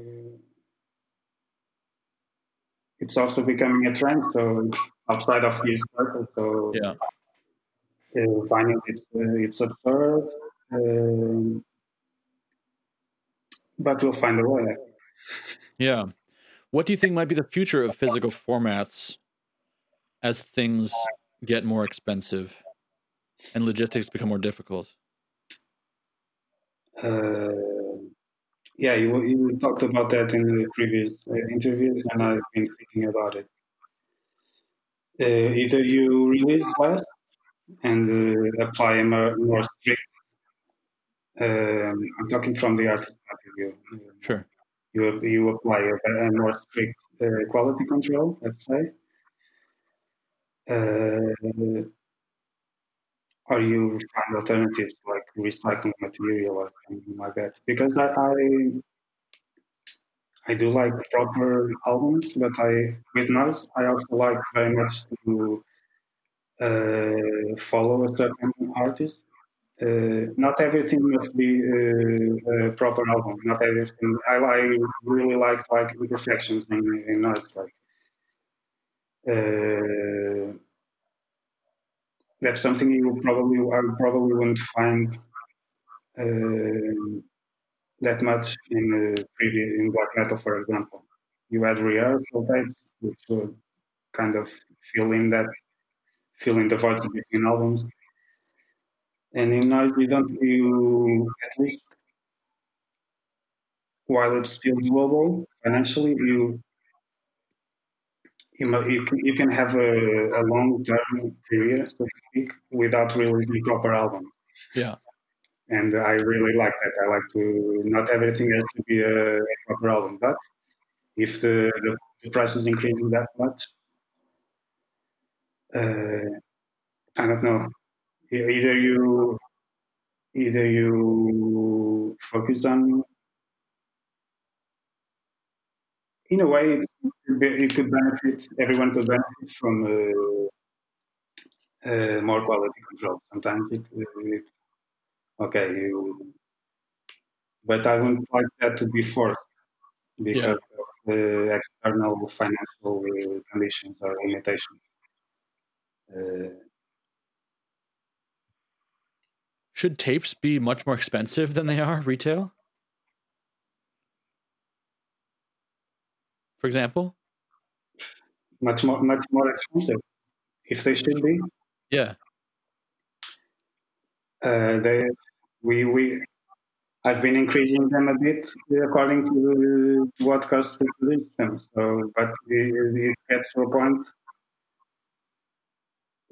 [SPEAKER 2] It's also becoming a trend. So outside of this circle, so
[SPEAKER 1] Yeah.
[SPEAKER 2] uh, vinyl it's uh, it's absurd. Um, but we'll find a way.
[SPEAKER 1] Yeah. What do you think might be the future of physical formats as things get more expensive and logistics become more difficult?
[SPEAKER 2] Uh, yeah, you, you talked about that in the previous uh, interviews, and I've been thinking about it. Uh, either you release less and uh, apply a more, more strict. Um, I'm talking from the artist point of view.
[SPEAKER 1] Sure.
[SPEAKER 2] You you apply a, more strict uh, quality control, let's say. Uh, or you find alternatives like recycling material or something like that. Because I, I I do like proper albums, but I with noise I also like very much to uh, follow a certain artist. Uh, not everything must be uh, a proper album. Not everything. I, I really like like imperfections in, in noise. Like uh, that's something you probably I probably wouldn't find uh, that much in uh, previous in black metal, for example. You had rehearsal tapes, which would kind of fill in that fill in the voids between albums. And in noise, you don't you at least while it's still doable financially, you you, mu- you, can, you can have a, a long term career, so to speak, without releasing proper album.
[SPEAKER 1] Yeah.
[SPEAKER 2] and I really like that. I like to not everything has to be a, a proper album, but if the, the, the price is increasing that much, uh, I don't know. Either you either you focus on in a way it could, it benefit everyone could benefit from uh, uh, more quality control. Sometimes it's, it's okay, you, but I wouldn't like that to be forced because
[SPEAKER 1] Yeah.
[SPEAKER 2] of the external financial uh, conditions or limitations. Uh,
[SPEAKER 1] Should tapes be much more expensive than they are retail? For example?
[SPEAKER 2] much more, much more expensive, if they should be.
[SPEAKER 1] Yeah.
[SPEAKER 2] Uh, they, we, we, I've been increasing them a bit according to, what costs to produce them. So, but it, it gets to a point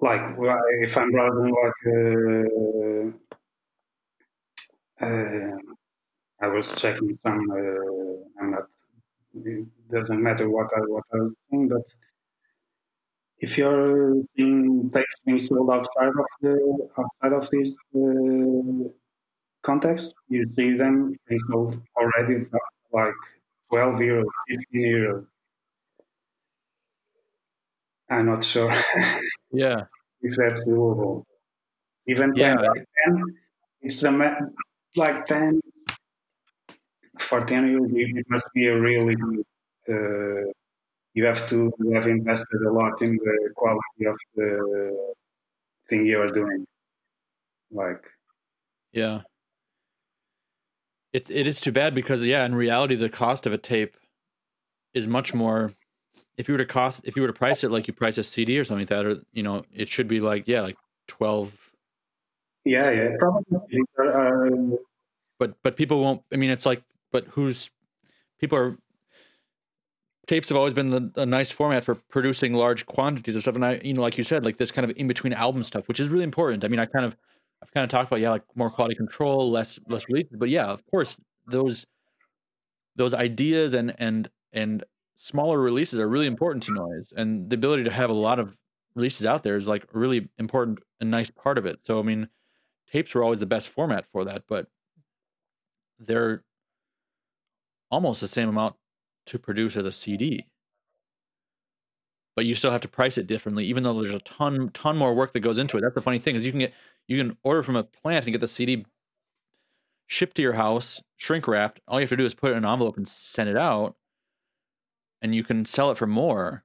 [SPEAKER 2] like if I'm browsing like uh, uh, I was checking some. Uh, I'm not. It doesn't matter what I what I was saying, but if you're seeing tapes being sold outside of the outside of this uh, context, you see them being sold already for like 12 euros, 15 euros. I'm not sure
[SPEAKER 1] Yeah.
[SPEAKER 2] if that's doable. Even 10,
[SPEAKER 1] Yeah.
[SPEAKER 2] 10 it's the like 10 for 10 euros, it must be a really uh, you have to you have invested a lot in the quality of the thing you are doing. Like,
[SPEAKER 1] yeah, it it is too bad because yeah, in reality, the cost of a tape is much more. If you were to cost, if you were to price it like you price a CD or something like that, or you know, it should be like yeah, like twelve.
[SPEAKER 2] Yeah, yeah, probably. Uh,
[SPEAKER 1] but but people won't. I mean, it's like, but who's people are tapes have always been the, a nice format for producing large quantities of stuff. And I, you know, like you said, like this kind of in between album stuff, which is really important. I mean, I kind of, I've kind of talked about, yeah, like more quality control, less, less releases, but yeah, of course, those, those ideas and, and, and smaller releases are really important to noise and the ability to have a lot of releases out there is like a really important and nice part of it. So, I mean, tapes were always the best format for that, but they're almost the same amount to produce as a CD. But you still have to price it differently, even though there's a ton ton more work that goes into it. That's the funny thing is you can get you can order from a plant and get the CD shipped to your house, shrink wrapped. All you have to do is put it in an envelope and send it out, and you can sell it for more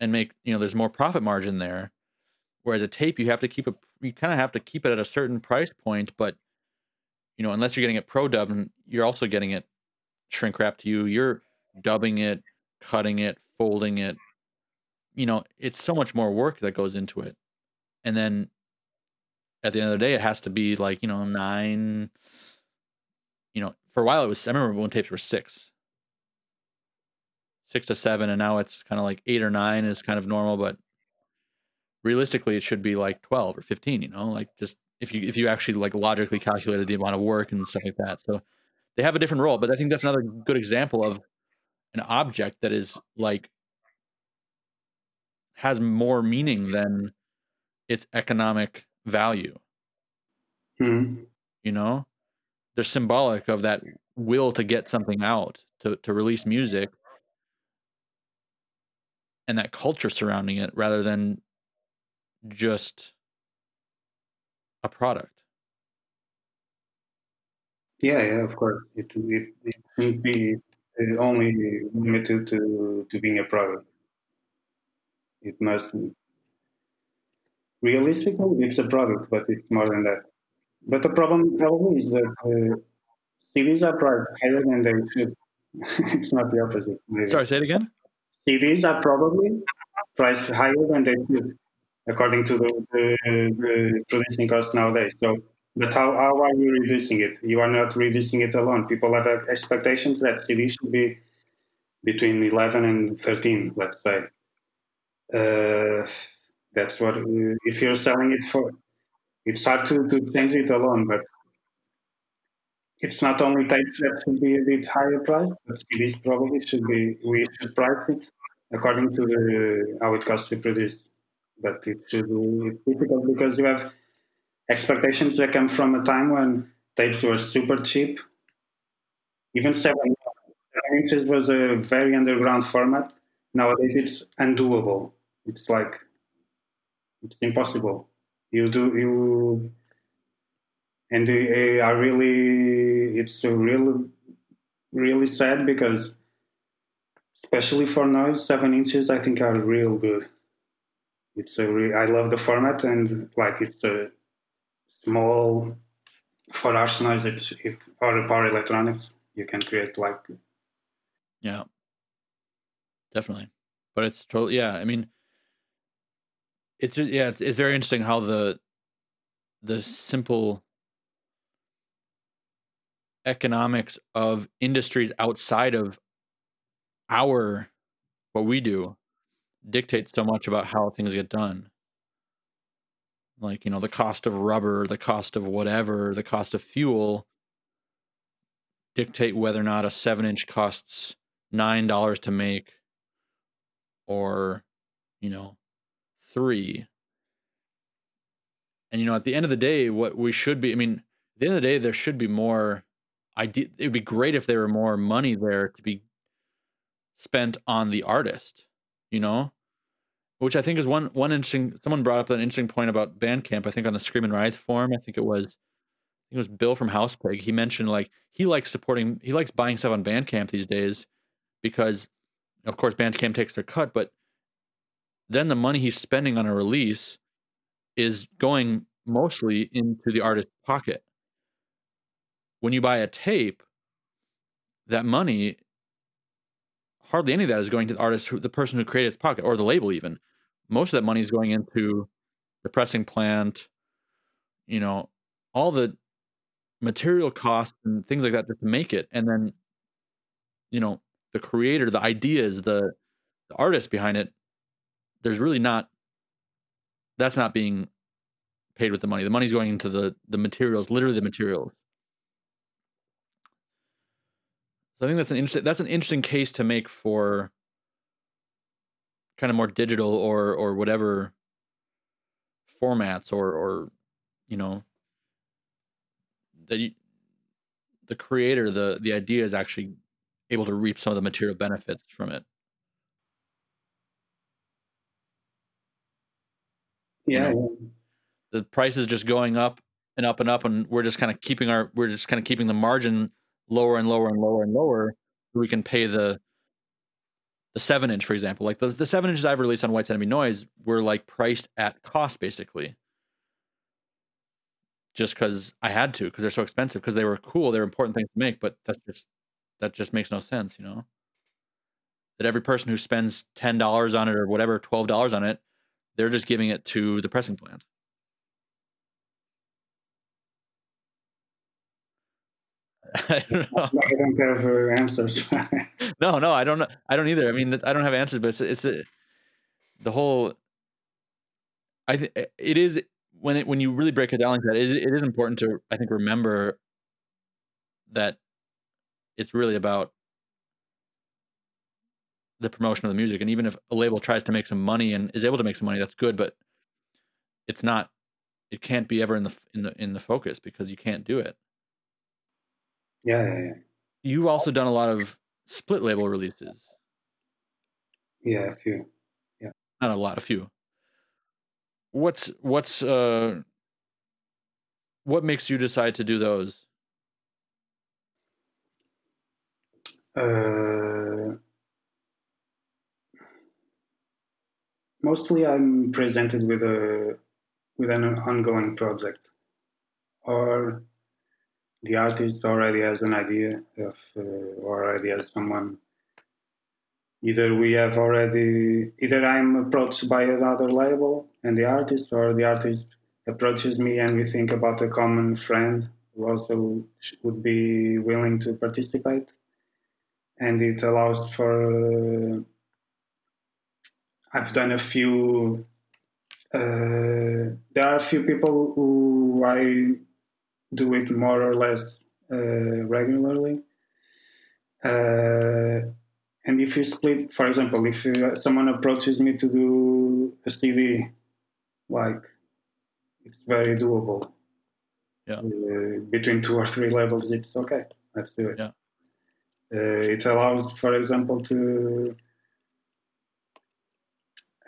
[SPEAKER 1] and make you know there's more profit margin there. Whereas a tape, you have to keep a you kind of have to keep it at a certain price point, but you know unless you're getting it pro dub, you're also getting it shrink wrap to you. You're dubbing it, cutting it, folding it. You know, it's so much more work that goes into it. And then at the end of the day, it has to be like, you know, nine. You know, for a while it was, I remember when tapes were six, six to seven, and now it's kind of like eight or nine is kind of normal, but realistically, it should be like 12 or 15, you know, like just if you, if you actually like logically calculated the amount of work and stuff like that. So, they have a different role, but I think that's another good example of an object that is like has more meaning than its economic value.
[SPEAKER 2] hmm
[SPEAKER 1] You know, they're symbolic of that will to get something out, to to release music, and that culture surrounding it, rather than just a product.
[SPEAKER 2] Yeah, yeah, of course. It it, it shouldn't be uh, only limited to to being a product. It must realistically it's a product, but it's more than that. But the problem probably is that uh, CDs are priced higher than they should. it's not the opposite. maybe.
[SPEAKER 1] Sorry, say it again.
[SPEAKER 2] CDs are probably priced higher than they should, according to the, the, the producing cost nowadays. So but how, how are you reducing it? You are not reducing it alone. People have expectations that CD should be between 11 and 13, let's say. Uh, that's what, if you're selling it for, it's hard to, to change it alone, but it's not only tapes that should be a bit higher price, but CDs probably should be, we should price it according to the, how it costs to produce. But it's difficult because you have expectations that come from a time when tapes were super cheap. Even seven, seven inches was a very underground format. Nowadays, it's undoable. It's like it's impossible. You do you, and are really. It's really, really sad because, especially for noise, seven inches I think are real good. It's a re- I love the format and like it's a small for arsenals it's it or power electronics you can create like
[SPEAKER 1] Yeah, definitely. But it's totally yeah. I mean, it's just, yeah, it's, it's very interesting how the the simple economics of industries outside of our what we do dictates so much about how things get done. Like you know the cost of rubber the cost of whatever the cost of fuel dictate whether or not a seven inch costs nine dollars to make or you know three. And you know at the end of the day what we should be i mean at the end of the day there should be more idea it would be great if there were more money there to be spent on the artist you know which I think is one one interesting. Someone brought up an interesting point about Bandcamp. I think on the Scream and Writhe forum, I think it was, it was Bill from Housepig. He mentioned like he likes supporting, he likes buying stuff on Bandcamp these days because of course, Bandcamp takes their cut, but then the money he's spending on a release is going mostly into the artist's pocket. When you buy a tape, that money, hardly any of that is going to the artist, who, the person who created its pocket, or the label even. Most of that money is going into the pressing plant, you know, all the material costs and things like that to make it. And then, you know, the creator, the ideas, the, the artist behind it, there's really not, that's not being paid with the money. The money's going into the the materials, literally the materials. So I think that's an interesting that's an interesting case to make for kind of more digital or or whatever formats or or you know that you, the creator the the idea is actually able to reap some of the material benefits from it.
[SPEAKER 2] Yeah.
[SPEAKER 1] You know? the price is just going up and up and up, and we're just kind of keeping our we're just kind of keeping the margin lower and lower and lower and lower. So we can pay the the seven inch, for example, like the the seven inches I've released on White Centipede Noise were like priced at cost basically, just because I had to because they're so expensive because they were cool, they're important things to make, but that's just that just makes no sense, you know. That every person who spends ten dollars on it or whatever, twelve dollars on it, they're just giving it to the pressing plant. I don't know. I
[SPEAKER 2] don't have uh, answers.
[SPEAKER 1] no, no, I don't know. I don't either. I mean, I don't have answers, but it's it's a, the whole. I think it is when it when you really break it down like that. It, it is important to I think remember that it's really about the promotion of the music, and even if a label tries to make some money and is able to make some money, that's good. But it's not. It can't be ever in the in the in the focus because you can't do it.
[SPEAKER 2] Yeah, yeah, yeah.
[SPEAKER 1] You've also done a lot of split label releases.
[SPEAKER 2] Yeah, a few. Yeah.
[SPEAKER 1] Not a lot, a few. What's what's uh what makes you decide to do those?
[SPEAKER 2] Uh, mostly I'm presented with a with an ongoing project or the artist already has an idea of uh, already has someone. Either we have already either i'm approached by another label and the artist or the artist approaches me and we think about a common friend who also would be willing to participate. And it allows for uh, i've done a few uh, there are a few people who i do it more or less uh, regularly. Uh, and if you split, for example, if uh, someone approaches me to do a CD, like it's very doable.
[SPEAKER 1] Yeah.
[SPEAKER 2] Uh, between two or three levels, it's okay. Let's do it.
[SPEAKER 1] Yeah.
[SPEAKER 2] Uh, it allows, for example, to.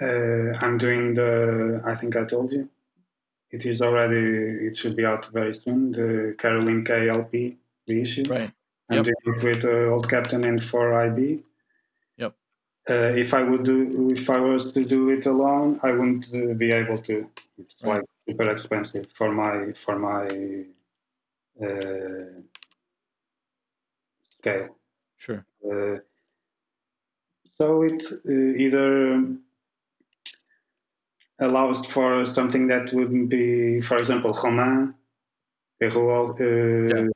[SPEAKER 2] Uh, I'm doing the. I think I told you it is already it should be out very soon the caroline k lp reissue.
[SPEAKER 1] Right.
[SPEAKER 2] I'm yep. doing it with uh, old captain and 4iB
[SPEAKER 1] yep.
[SPEAKER 2] Uh, if i would do if i was to do it alone i wouldn't uh, be able to. It's right. like super expensive for my for my uh, scale.
[SPEAKER 1] Sure.
[SPEAKER 2] Uh, so it's uh, either allows for something that wouldn't be, for example, Romain Perrot uh, yeah.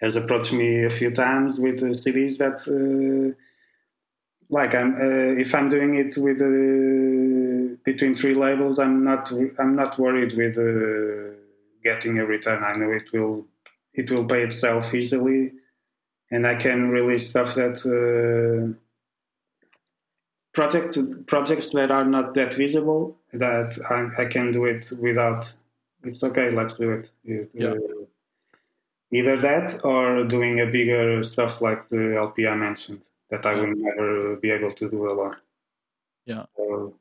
[SPEAKER 2] has approached me a few times with uh, CDs that, uh, like, I'm uh, if I'm doing it with uh, between three labels, I'm not I'm not worried with uh, getting a return. I know it will it will pay itself easily, and I can release stuff that projects projects that are not that visible that I, I can do it without it's okay let's do it, it
[SPEAKER 1] yeah. uh,
[SPEAKER 2] either that or doing a bigger stuff like the lp i mentioned that i yeah. will never be able to do alone
[SPEAKER 1] yeah
[SPEAKER 2] so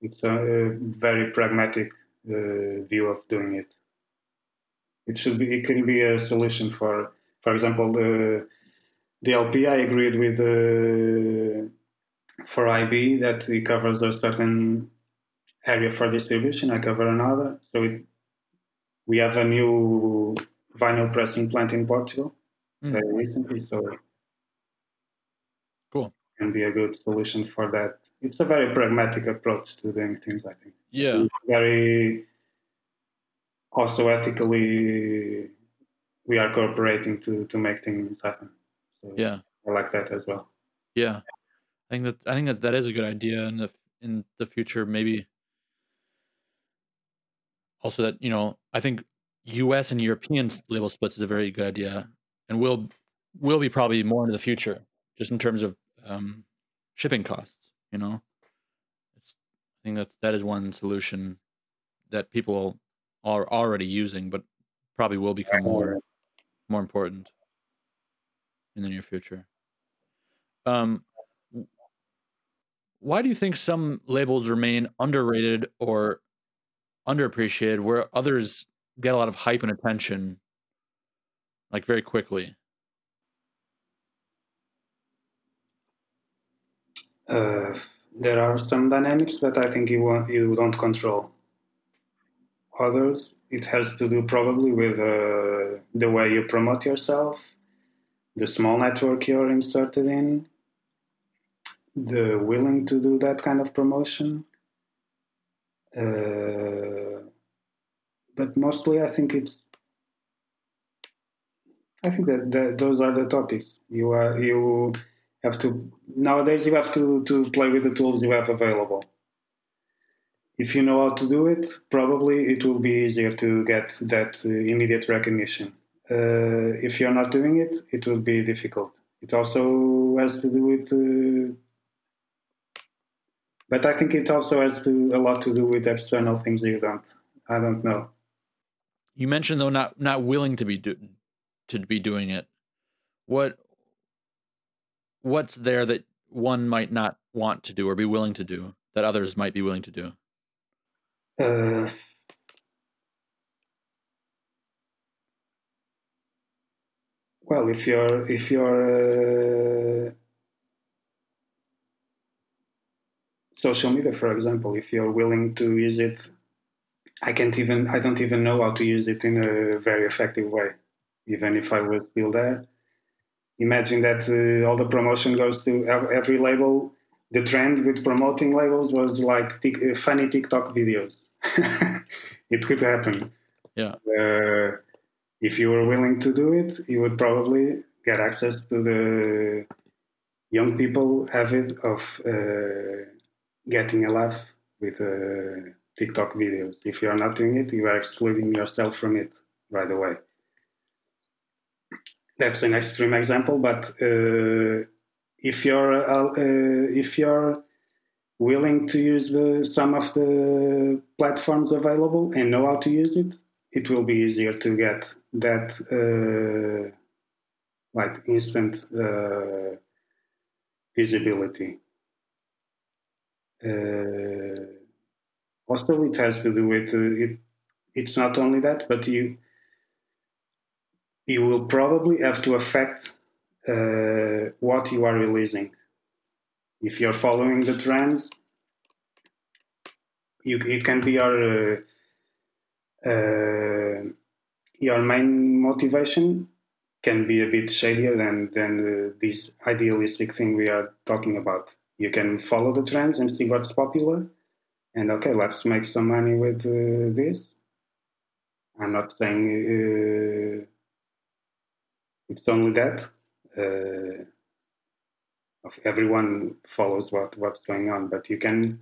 [SPEAKER 2] it's a very pragmatic uh, view of doing it it should be it can be a solution for for example uh, DLP, I agreed with uh, 4iB that it covers a certain area for distribution. I cover another. So it, we have a new vinyl pressing plant in Portugal mm. very recently. So
[SPEAKER 1] cool
[SPEAKER 2] can be a good solution for that. It's a very pragmatic approach to doing things. I think.
[SPEAKER 1] Yeah. It's
[SPEAKER 2] very also ethically we are cooperating to to make things happen. So
[SPEAKER 1] yeah,
[SPEAKER 2] I like that as well.
[SPEAKER 1] Yeah, I think that I think that that is a good idea in the in the future. Maybe also that you know I think U.S. and European label splits is a very good idea, and will will be probably more into the future, just in terms of um, shipping costs. You know, it's, I think that that is one solution that people are already using, but probably will become more more important in the near future. Um, why do you think some labels remain underrated or underappreciated, where others get a lot of hype and attention, like very quickly?
[SPEAKER 2] Uh, there are some dynamics that I think you want, you don't control. Others, it has to do probably with uh, the way you promote yourself, the small network you're inserted in, the willing to do that kind of promotion. Uh, but mostly, I think it's. I think that, that those are the topics. You are you have to nowadays. You have to to play with the tools you have available if you know how to do it, probably it will be easier to get that uh, immediate recognition. Uh, if you're not doing it, it will be difficult. It also has to do with, uh, but I think it also has to a lot to do with external things you don't. I don't know.
[SPEAKER 1] You mentioned though not not willing to be do, to be doing it. What what's there that one might not want to do or be willing to do that others might be willing to do?
[SPEAKER 2] Uh, well, if you're if you're uh, social media, for example, if you're willing to use it, I can't even I don't even know how to use it in a very effective way, even if I was still there. Imagine that uh, all the promotion goes to every label the trend with promoting labels was like tic- uh, funny TikTok videos. it could happen.
[SPEAKER 1] Yeah.
[SPEAKER 2] Uh, if you were willing to do it, you would probably get access to the young people habit of uh, getting a laugh with uh, TikTok videos. If you are not doing it, you are excluding yourself from it right away. That's an extreme example, but uh, if you're uh, uh, if you're willing to use the, some of the platforms available and know how to use it, it will be easier to get that uh, like instant uh, visibility. Uh, it has to do with uh, it. It's not only that, but you you will probably have to affect uh, what you are releasing. If you're following the trends, you, it can be your uh, uh, your main motivation can be a bit shadier than than this idealistic thing we are talking about. You can follow the trends and see what's popular, and okay, let's make some money with uh, this. I'm not saying uh, it's only that, uh, everyone follows what what's going on. But you can,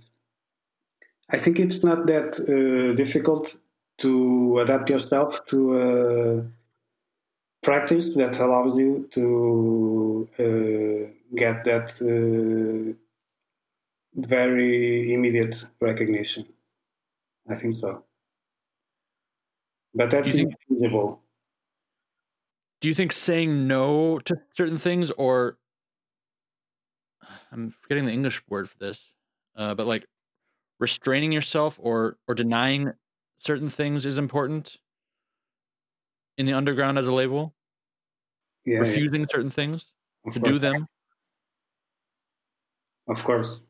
[SPEAKER 2] I think it's not that uh, difficult to adapt yourself to a practice that allows you to uh, get that uh, very immediate recognition. I think so. But that's invisible
[SPEAKER 1] do you think saying no to certain things or i'm forgetting the english word for this uh, but like restraining yourself or or denying certain things is important in the underground as a label
[SPEAKER 2] yeah,
[SPEAKER 1] refusing
[SPEAKER 2] yeah.
[SPEAKER 1] certain things to do them?
[SPEAKER 2] Of course,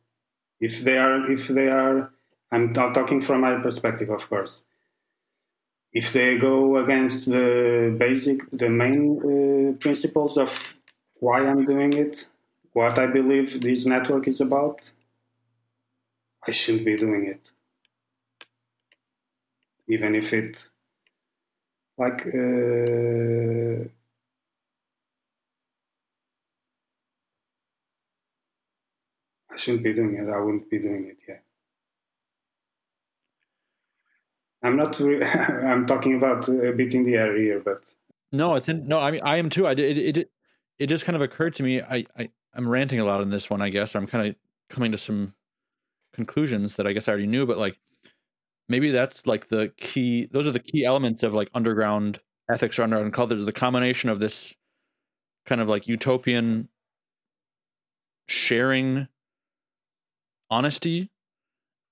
[SPEAKER 2] if they are, if they are, I'm talking from my perspective, of course. If they go against the basic, the main uh, principles of why I'm doing it, what I believe this network is about, I shouldn't be doing it. Even if it, like, uh, I shouldn't be doing it. I wouldn't be doing it. Yeah. I'm not. Re- I'm talking about uh, a bit in the air here, but
[SPEAKER 1] no, it's in. No, I mean I am too. I it it it just kind of occurred to me. I I I'm ranting a lot in this one. I guess I'm kind of coming to some conclusions that I guess I already knew, but like maybe that's like the key. Those are the key elements of like underground ethics or underground culture. The combination of this kind of like utopian sharing honesty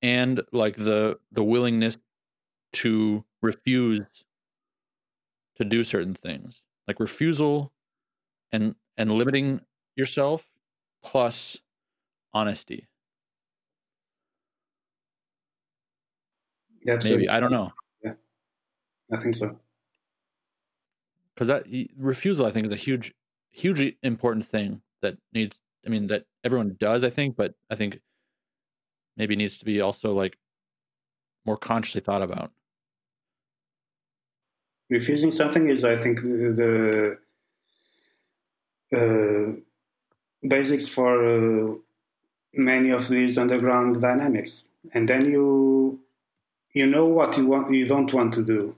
[SPEAKER 1] and like the the willingness to refuse to do certain things. Like refusal and and limiting yourself plus honesty.
[SPEAKER 2] That's
[SPEAKER 1] maybe i don't know.
[SPEAKER 2] Yeah. I think so.
[SPEAKER 1] Because that refusal i think is a huge hugely important thing that needs i mean that everyone does i think but i think maybe needs to be also like more consciously thought about.
[SPEAKER 2] Refusing something is i think the uh, basics for uh, many of these underground dynamics. And then you you know what you want you don't want to do.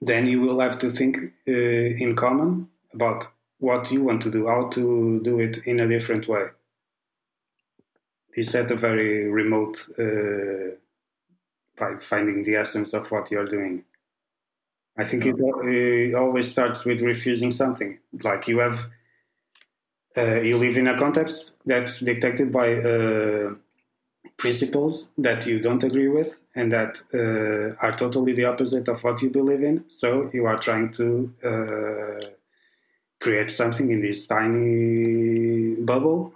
[SPEAKER 2] Then you will have to think uh, in common about what you want to do how to do it in a different way is at a very remote uh, by finding the essence of what you're doing. I think it, it, always starts with refusing something. Like you have, uh, you live in a context that's dictated by uh, principles that you don't agree with and that uh, are totally the opposite of what you believe in. So you are trying to uh, create something in this tiny bubble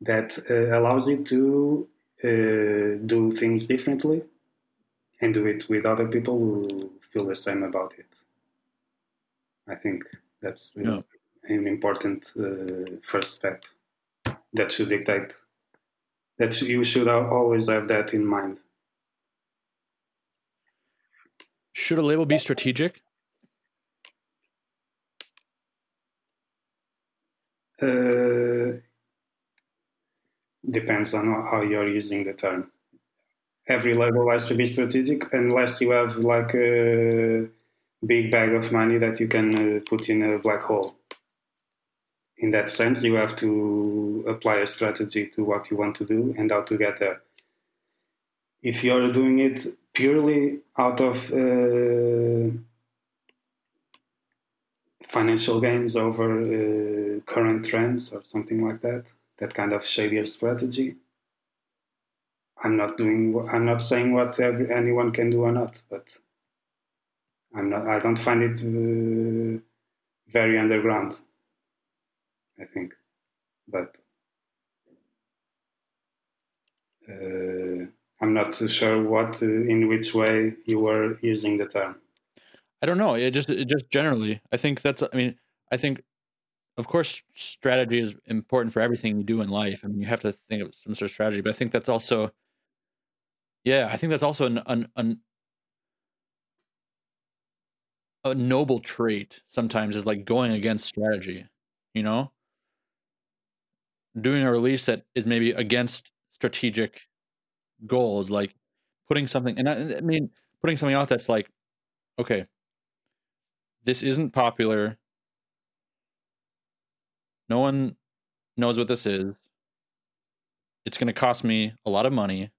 [SPEAKER 2] that uh, allows you to uh, do things differently and do it with other people who feel the same about it. I think that's yeah. an important uh, first step that should dictate that you should always have that in mind.
[SPEAKER 1] Should a label be strategic?
[SPEAKER 2] Uh, depends on how you're using the term. Every level has to be strategic unless you have like a big bag of money that you can uh, put in a black hole. In that sense, you have to apply a strategy to what you want to do and how to get there. If you're doing it purely out of uh, financial gains over uh, current trends or something like that, that kind of shadier strategy. I'm not doing. I'm not saying what every, anyone can do or not, but I'm not. I don't find it uh, very underground. I think, but uh, I'm not sure what, uh, in which way you were using the term.
[SPEAKER 1] I don't know. It just, it just generally. I think that's. I mean, I think of course, strategy is important for everything you do in life. I mean, you have to think of some sort of strategy, but I think that's also, yeah, I think that's also an, an, an a noble trait. Sometimes is like going against strategy. You know, doing a release that is maybe against strategic goals, like putting something. And I, I mean, putting something out that's like, okay, this isn't popular no one knows what this is. It's going to cost me a lot of money.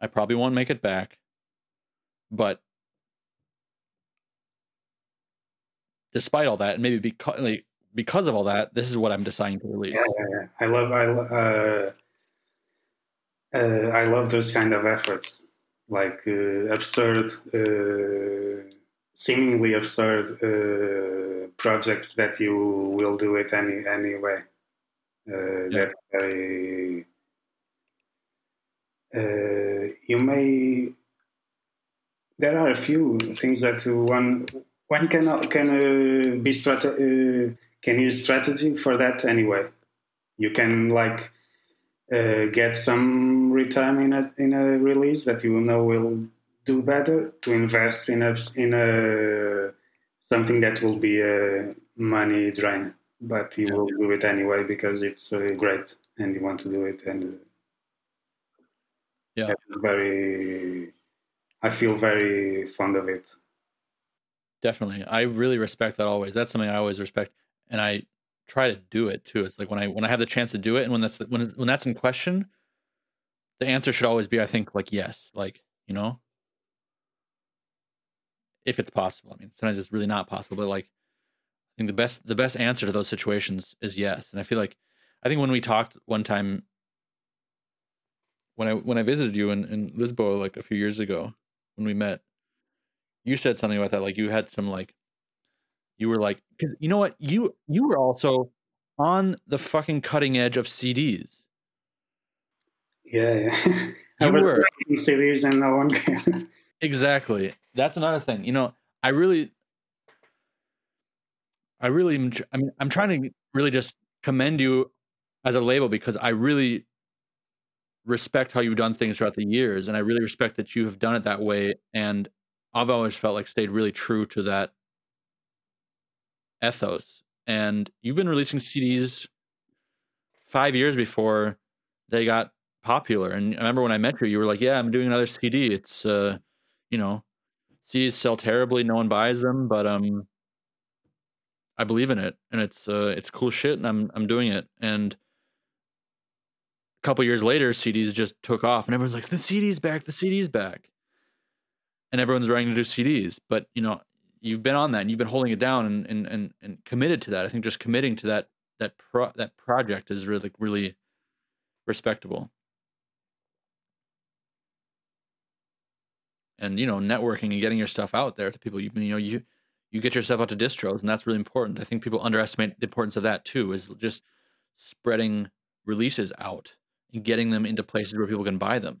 [SPEAKER 1] I probably won't make it back. But despite all that, and maybe because like, because of all that, this is what I'm deciding to release.
[SPEAKER 2] Yeah. I love I uh, uh, I love those kind of efforts, like uh, absurd, uh, seemingly absurd uh, project that you will do it any anyway. Uh,
[SPEAKER 1] Yeah.
[SPEAKER 2] That's very. Uh, you may. There are a few things that one one can can uh, be strate- uh, can use strategy for that anyway. You can like uh, get some return in a in a release that you know will do better to invest in a in a something that will be a money drain, but you
[SPEAKER 1] Yeah.
[SPEAKER 2] will do it anyway because it's uh, great and you want to do it and uh,
[SPEAKER 1] Yeah.
[SPEAKER 2] very. I feel very fond of it.
[SPEAKER 1] Definitely. I really respect that always. That's something I always respect and I try to do it too. It's like when I when I have the chance to do it and when that's when when that's in question, the answer should always be I think like yes, like, you know, if it's possible. I mean, sometimes it's really not possible, but like I think the best the best answer to those situations is yes. And I feel like I think when we talked one time when I when I visited you in, in Lisboa like a few years ago when we met, you said something about that. Like you had some like you were like 'cause you know what you you were also on the fucking cutting edge of CDs.
[SPEAKER 2] Yeah, yeah. I was
[SPEAKER 1] were.
[SPEAKER 2] CDs and no one.
[SPEAKER 1] Exactly. That's another thing. You know, I really, I really, am I mean, I'm trying to really just commend you as a label because I really respect how you've done things throughout the years, and I really respect that you have done it that way. And I've always felt like stayed really true to that ethos. And you've been releasing CDs five years before they got popular. And I remember when I met you, you were like, "Yeah, I'm doing another CD. It's uh, you know, CDs sell terribly, no one buys them, but um, I believe in it, and it's uh, it's cool shit, and I'm I'm doing it." And a couple years later, CDs just took off, and everyone's like, "The CD's back, the CD's back," and everyone's writing to do CDs. But you know, you've been on that, and you've been holding it down, and and and, and committed to that. I think just committing to that that pro- that project is really really respectable. And you know networking and getting your stuff out there to people you, you know you you get yourself out to distros and that's really important i think people underestimate the importance of that too is just spreading releases out and getting them into places where people can buy them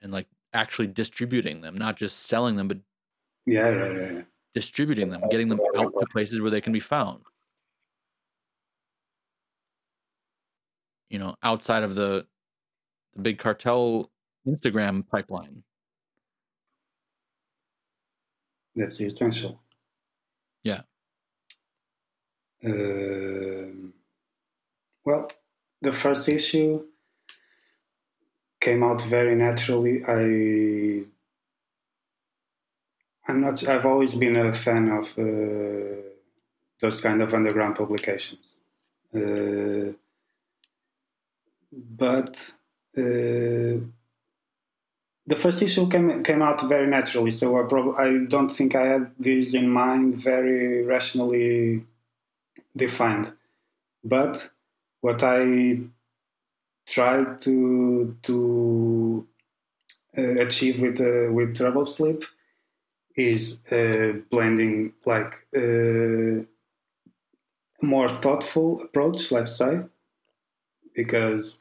[SPEAKER 1] and like actually distributing them not just selling them but
[SPEAKER 2] Yeah, yeah, yeah. yeah.
[SPEAKER 1] distributing them getting them out to places where they can be found you know outside of the the big cartel instagram pipeline
[SPEAKER 2] That's the essential.
[SPEAKER 1] Yeah.
[SPEAKER 2] Um, well, the first issue came out very naturally. I I'm not. I've always been a fan of uh, those kind of underground publications, uh, but uh, the first issue came came out very naturally. So I prob- I don't think I had this in mind very rationally defined, but what I tried to to uh, achieve with uh, with Troubled Sleep is uh, blending like uh, a more thoughtful approach, let's say, because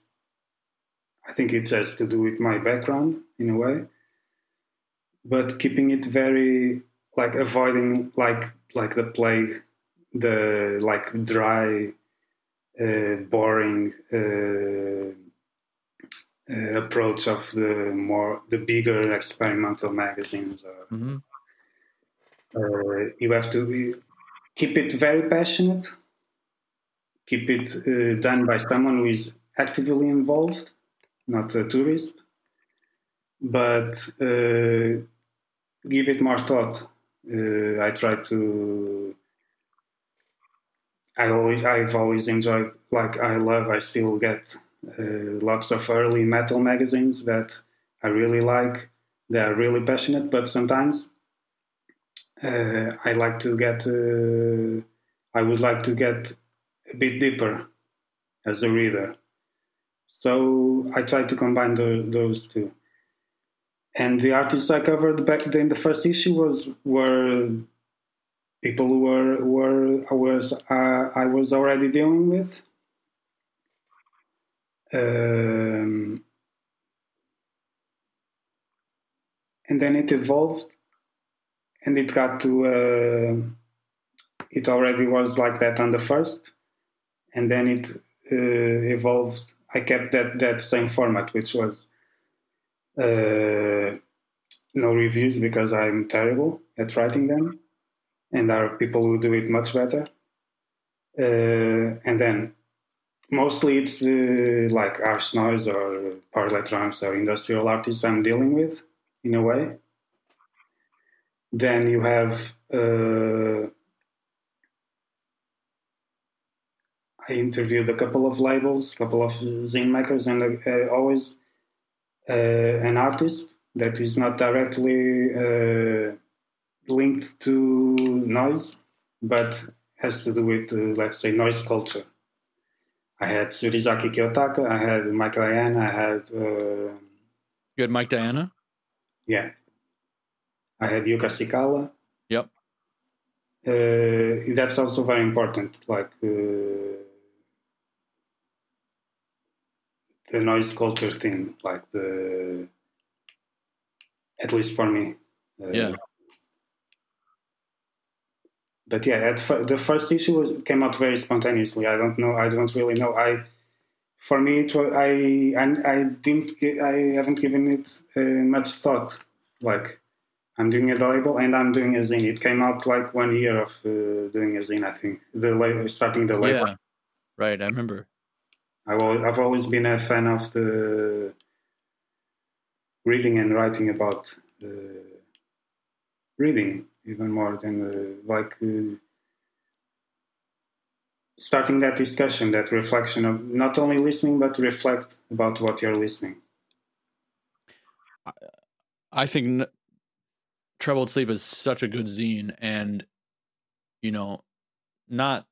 [SPEAKER 2] I think it has to do with my background in a way, but keeping it very like avoiding like like the plague, the like dry, uh, boring uh, uh, approach of the more the bigger experimental magazines. Or,
[SPEAKER 1] hmm
[SPEAKER 2] uh, you have to be, keep it very passionate, keep it uh, done by someone who is actively involved, not a tourist, but uh, give it more thought. Uh, I try to. I always, I've always enjoyed, like I love, I still get uh, lots of early metal magazines that I really like. They are really passionate, but sometimes uh, I like to get. Uh, I would like to get a bit deeper as a reader. So I try to combine the, those two. and the artists I covered back in the first issue was were people who were were I was uh, I was already dealing with. Um, and then it evolved, and it got to. Uh, it already was like that on the first, and then it uh, evolved. I kept that that same format, which was uh, no reviews because I'm terrible at writing them, and there are people who do it much better. Uh, and then mostly it's uh, like harsh noise or power electronics or industrial artists I'm dealing with in a way. Then you have uh, I interviewed a couple of labels, a couple of zine makers, and uh, always uh, an artist that is not directly uh, linked to noise, but has to do with, uh, let's say, noise culture. I had Surizaki Kiyotaka, I had Mike Diana, I had. Uh,
[SPEAKER 1] you had Mike Diana?
[SPEAKER 2] Yeah. I had Jukka Sikala.
[SPEAKER 1] Yep.
[SPEAKER 2] Uh, that's also very important. Like uh, the noise culture thing, like the at least for me.
[SPEAKER 1] Uh, yeah.
[SPEAKER 2] But yeah, at f- the first issue was came out very spontaneously. I don't know. I don't really know. I for me it was I I, I didn't I haven't given it uh, much thought. Like I'm doing a label and I'm doing a zine. It came out like one year of uh, doing a zine. I think the label starting the label.
[SPEAKER 1] Yeah, right. I remember.
[SPEAKER 2] I've always been a fan of the reading and writing about uh, reading even more than uh, like uh, starting that discussion, that reflection of not only listening but reflect about what you're listening.
[SPEAKER 1] I think Troubled Sleep is such a good zine, and you know, not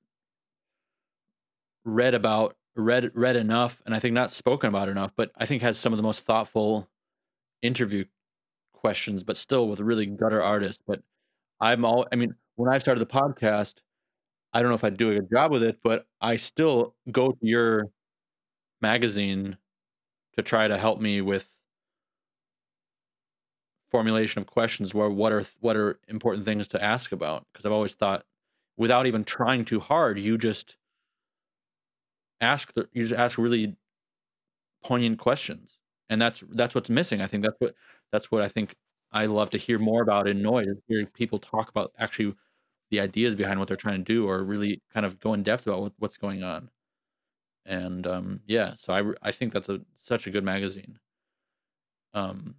[SPEAKER 1] read about read read enough and I think not spoken about enough, but I think has some of the most thoughtful interview questions, but still with a really gutter artists. But I'm all I mean, when I started the podcast, I don't know if I'd do a good job with it, but I still go to your magazine to try to help me with formulation of questions where what are what are important things to ask about because I've always thought without even trying too hard you just ask the, you just ask really poignant questions. And that's that's what's missing. I think that's what that's what i think i love to hear more about in noise hearing people talk about actually the ideas behind what they're trying to do or really kind of go in depth about what, what's going on. And um, yeah so i i think that's a such a good magazine. Um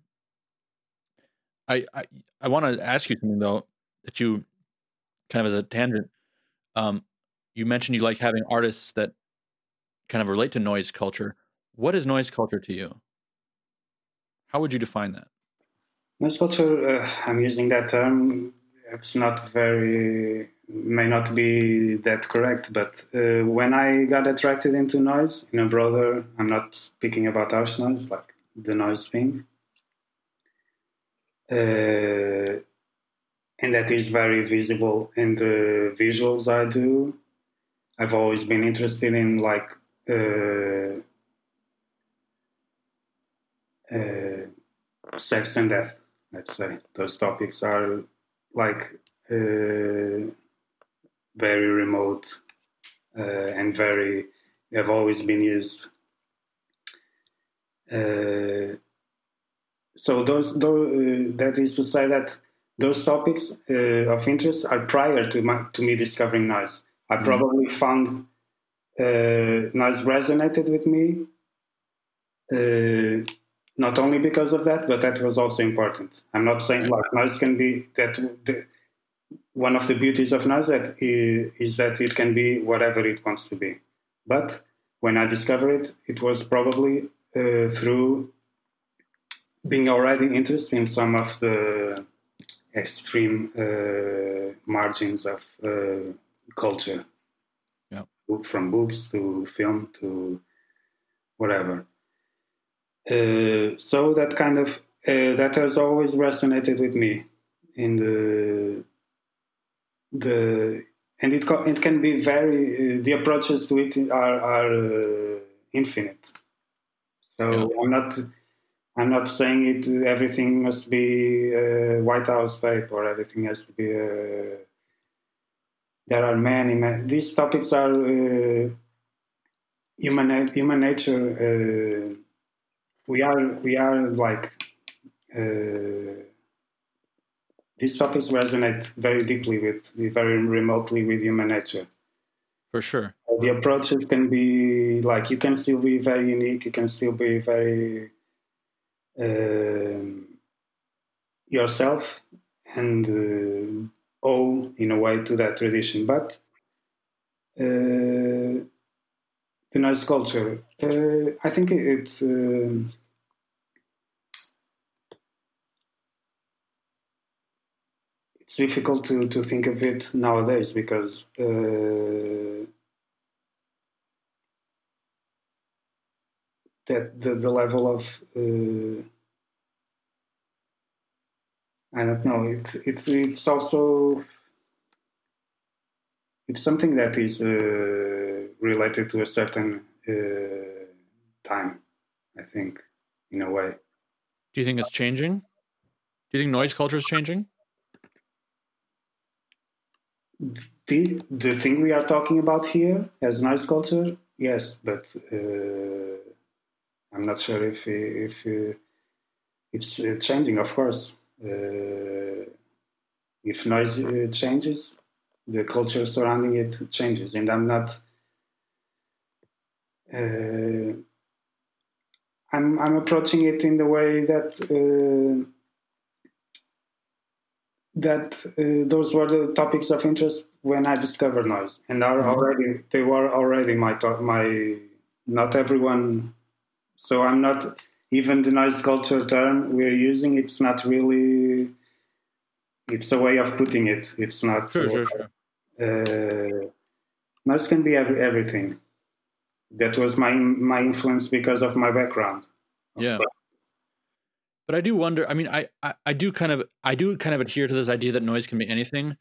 [SPEAKER 1] i i, I want to ask you something though that you kind of as a tangent. Um you mentioned you like having artists that kind of relate to noise culture. What is noise culture to you? How would you define that?
[SPEAKER 2] Noise culture, uh, I'm using that term. It's not very, may not be that correct, but uh, when I got attracted into noise in a broader, I'm not speaking about harsh noise, like the noise thing. Uh, and that is very visible in the visuals I do. I've always been interested in like sex and death. Let's say those topics are like uh, very remote uh, and very have always been used. Uh, so those, those that is to say that those topics of interest are prior to my, to me discovering noise. I mm-hmm. probably found uh, noise resonated with me. Uh, not only because of that, but that was also important. I'm not saying like noise can be that. The, one of the beauties of noise that is, is that it can be whatever it wants to be. But when I discovered it, it was probably uh, through being already interested in some of the extreme uh, margins of uh, culture from books to film to whatever. Uh, so that kind of uh, that has always resonated with me in the the and it it can be very uh, the approaches to it are are uh, infinite. So yeah. I'm not I'm not saying it. Everything must be uh, Whitehouse tape or everything has to be. There are many, many. These topics are uh, human human nature. Uh, we are we are like uh, these topics resonate very deeply with very remotely with human nature.
[SPEAKER 1] For sure,
[SPEAKER 2] the approaches can be like you can still be very unique. You can still be very uh, yourself and uh, owe in a way to that tradition. But uh, the noise culture, uh, I think it's. Uh, it's difficult to, to think of it nowadays because uh, that the, the level of uh, I don't know. It's it's it's also it's something that is uh, related to a certain uh, time. I think, in a way.
[SPEAKER 1] Do you think it's changing? Do you think noise culture is changing?
[SPEAKER 2] The the thing we are talking about here as noise culture, yes, but uh, I'm not sure if if uh, it's uh, changing. Of course, if noise uh, changes, the culture surrounding it changes, and I'm not. Uh, I'm I'm approaching it in the way that uh, that uh, those were the topics of interest when I discovered noise, and are mm-hmm. already they were already my to- my not everyone. So I'm not even the noise culture term we're using, it's not really. It's a way of putting it. It's not.
[SPEAKER 1] Sure, sure, sure.
[SPEAKER 2] Uh, noise can be every, everything. That was my my influence because of my background.
[SPEAKER 1] Yeah. But I do wonder. I mean, I, I I do kind of I do kind of adhere to this idea that noise can be anything.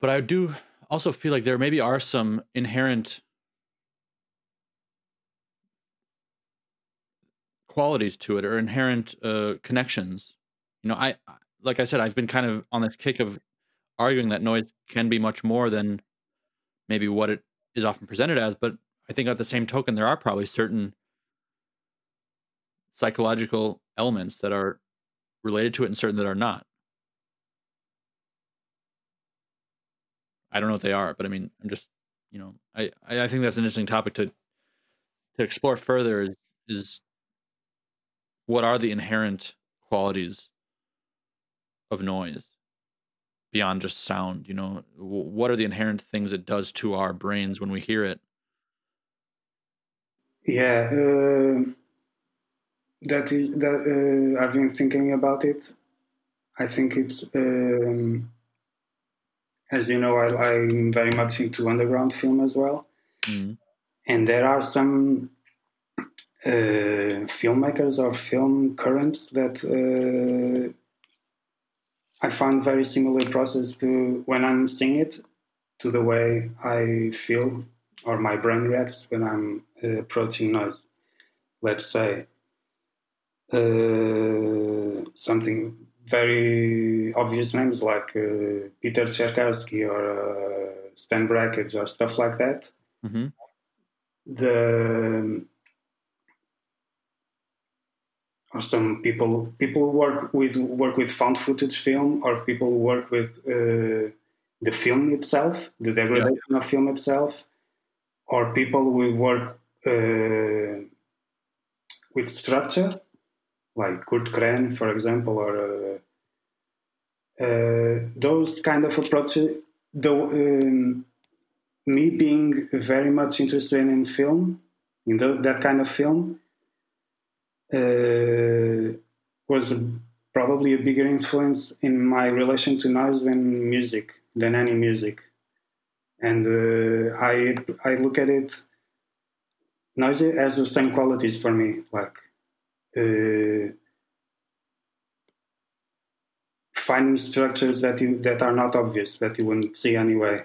[SPEAKER 1] But I do also feel like there maybe are some inherent qualities to it or inherent uh, connections. You know, I like I said, I've been kind of on this kick of arguing that noise can be much more than maybe what it is often presented as. But I think at the same token, there are probably certain psychological elements that are related to it and certain that are not. I don't know what they are, but I mean, I'm just, you know, I, I think that's an interesting topic to to explore further is, is what are the inherent qualities of noise beyond just sound you know? What are the inherent things it does to our brains when we hear it?
[SPEAKER 2] Yeah uh, that that uh, i've been thinking about it. I think it's um, as you know I, am very much into underground film as well. Mm. and there are some uh, filmmakers or film currents that uh, I find very similar process to when I'm seeing it to the way I feel or my brain reacts when I'm uh, approaching noise. Let's say uh, something very obvious names like uh, Peter Tscherkassky or uh, Stan Brakhage or stuff like that. Mm-hmm. The or some people people work with work with found footage film or people work with uh, the film itself the degradation yeah. of film itself or people will work uh, with structure like Kurt Kren for example or uh, uh those kind of approaches though um, me being very much interested in film in the, that kind of film was probably a bigger influence in my relation to noise than music, than any music. And uh, I I look at it, noise has the same qualities for me. Like uh, finding structures that you that are not obvious that you wouldn't see anyway,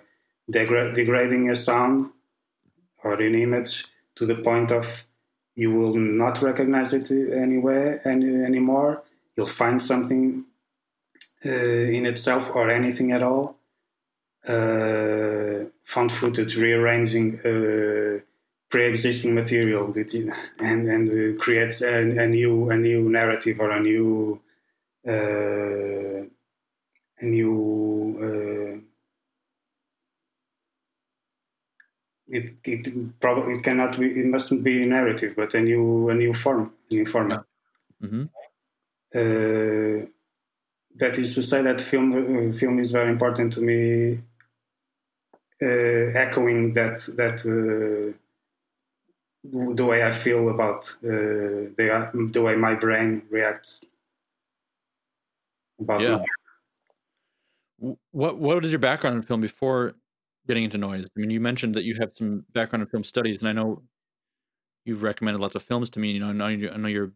[SPEAKER 2] Degra- degrading a sound or an image to the point of you will not recognize it anywhere any, anymore. You'll find something uh, in itself or anything at all. Uh, found footage rearranging uh, pre-existing material and and uh, creates a, a, new a new narrative or a new uh, a new it it probably it cannot be it mustn't be narrative but a new a new form a new format yeah. mm-hmm. uh, that is to say that film uh, film is very important to me uh, echoing that that uh, the way I feel about uh, the the way my brain reacts
[SPEAKER 1] about yeah. What what is your background in film before getting into noise? I mean, you mentioned that you have some background in film studies, and I know you've recommended lots of films to me. You know, I know, you, I know you're a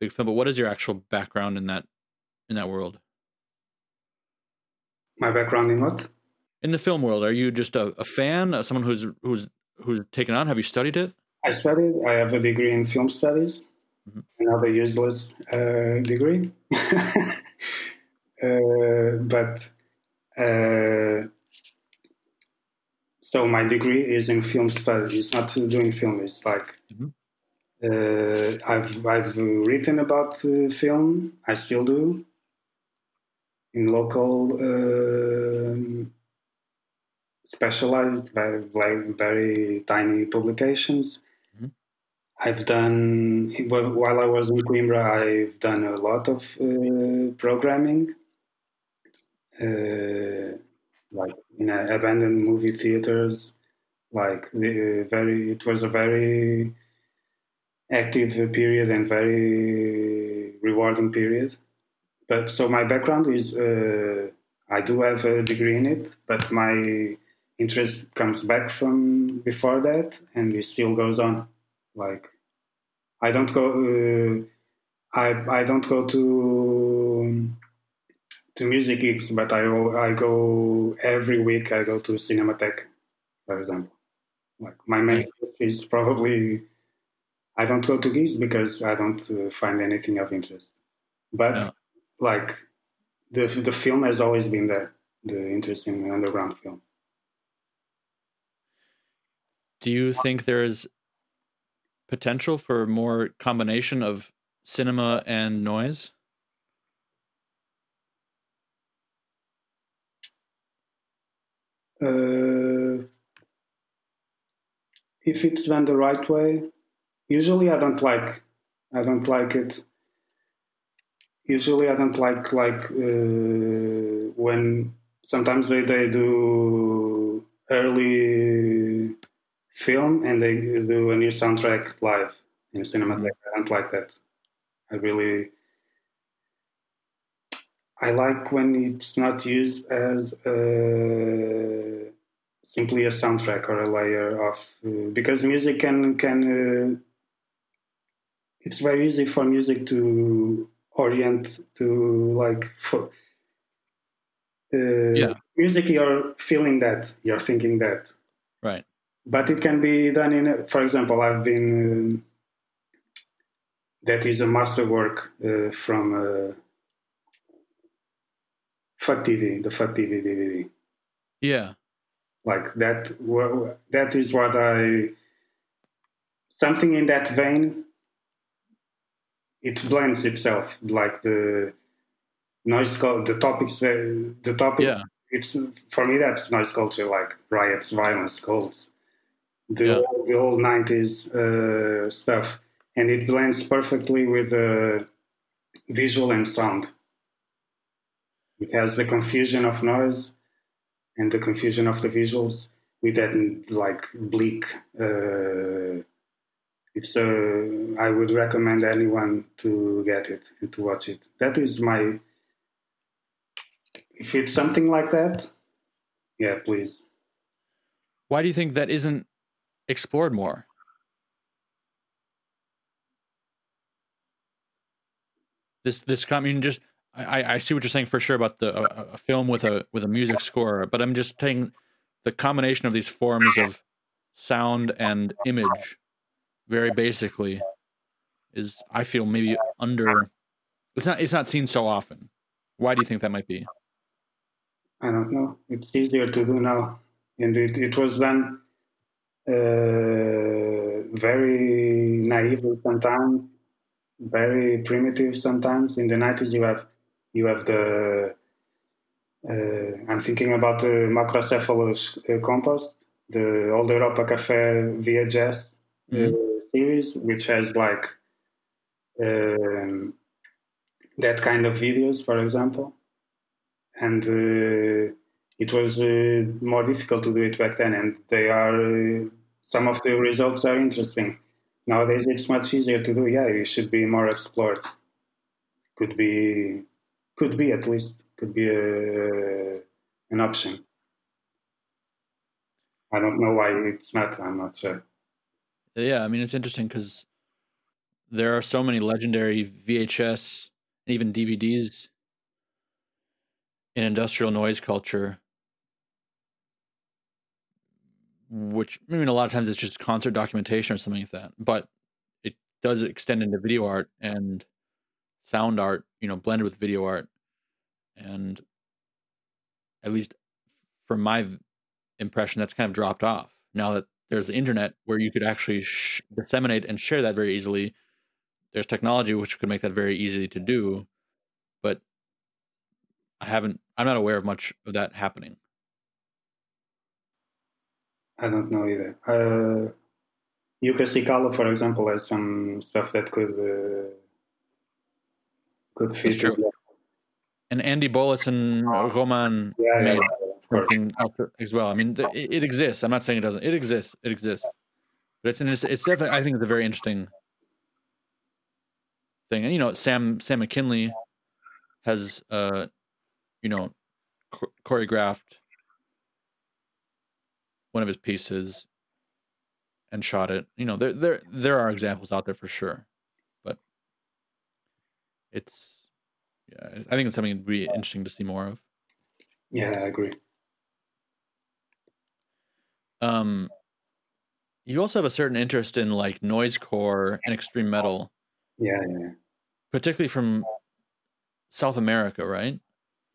[SPEAKER 1] big film, but what is your actual background in that in that world?
[SPEAKER 2] My background in what?
[SPEAKER 1] In the film world, are you just a, a fan, uh, someone who's who's who's taken on? Have you studied it?
[SPEAKER 2] I studied. I have a degree in film studies, mm-hmm. another useless uh, degree. uh, but uh, so my degree is in film studies. It's not doing film. It's like mm-hmm. Uh, I've I've written about uh, film. I still do in local um, specialized, very, very tiny publications. I've done while I was in Coimbra. I've done a lot of uh, programming, uh, like in abandoned movie theaters. Like the very, it was a very active period and very rewarding period. But so my background is uh, I do have a degree in it, but my interest comes back from before that, and it still goes on. Like I don't go. Uh, I I don't go to to music gigs, but I I go every week. I go to Cinematheque, for example. Like my main is probably I don't go to gigs because I don't uh, find anything of interest. But no. like the the film has always been there. The interest in underground film.
[SPEAKER 1] Do you think there's potential for more combination of cinema and noise?
[SPEAKER 2] Uh, if it's done the right way, usually I don't like. I don't like it. Usually I don't like like uh, when sometimes they, they do early film and they do a new soundtrack live in cinema. Mm-hmm. I don't like that. I really I like when it's not used as a, simply a soundtrack or a layer of uh, because music can can uh, it's very easy for music to orient to like for uh, yeah. music you're feeling that you're thinking that
[SPEAKER 1] right
[SPEAKER 2] but it can be done in for example i've been uh, that is a masterwork uh, from uh, Fuck TV, the Fuck TV DVD.
[SPEAKER 1] Yeah,
[SPEAKER 2] like that. That is what I something in that vein. It blends itself, like the noise, the topics, the topic. Yeah. It's for me that's noise culture, like riots, violence, cults the, yeah. the old 90s uh, stuff and it blends perfectly with the visual and sound it has the confusion of noise and the confusion of the visuals with that like bleak uh, it's uh, i would recommend anyone to get it and to watch it that is my if it's something like that yeah please
[SPEAKER 1] why do you think that isn't explored more? This this I mean just I, I see what you're saying for sure about the a, a film with a with a music score, but I'm just saying the combination of these forms of sound and image, very basically, is I feel maybe under. It's not it's not seen so often. Why do you think that might be?
[SPEAKER 2] I don't know. It's easier to do now, and it, it was done uh, very naive sometimes, very primitive sometimes. In the nineties, you have you have the uh, I'm thinking about the Macrocephalus uh, Compost, the Old Europa Cafe VHS uh, mm-hmm. series, which has like um, that kind of videos, for example. And uh, it was uh, more difficult to do it back then, and they are some of the results are interesting. Nowadays, it's much easier to do. Yeah, it should be more explored. Could be could be at least could be a, an option. I don't know why it's not. I'm not sure.
[SPEAKER 1] Yeah, I mean it's interesting because there are so many legendary VHS and even DVDs in industrial noise culture, which I mean a lot of times it's just concert documentation or something like that, but it does extend into video art and sound art, you know, blended with video art. And at least from my impression, that's kind of dropped off now that there's the internet where you could actually sh- disseminate and share that very easily. There's technology which could make that very easy to do, but I haven't. I'm not aware of much of that happening.
[SPEAKER 2] I don't know either. Uh, Jukka Sikala, for example, has some stuff that could uh, could fit.
[SPEAKER 1] And Andy Boles and Roman
[SPEAKER 2] yeah,
[SPEAKER 1] made something as well. I mean, the, it, it, exists. I'm not saying it doesn't. It exists. It exists. But it's it's, it's definitely. I think it's a very interesting thing. And you know, Sam Sam McKinlay has uh, you know, choreographed one of his pieces and shot it. You know, there there there are examples out there for sure, but it's yeah, I think it's something to be interesting to see more of.
[SPEAKER 2] Yeah, I agree.
[SPEAKER 1] Um, you also have a certain interest in like noisecore and extreme metal.
[SPEAKER 2] Yeah, yeah.
[SPEAKER 1] Particularly from South America, right?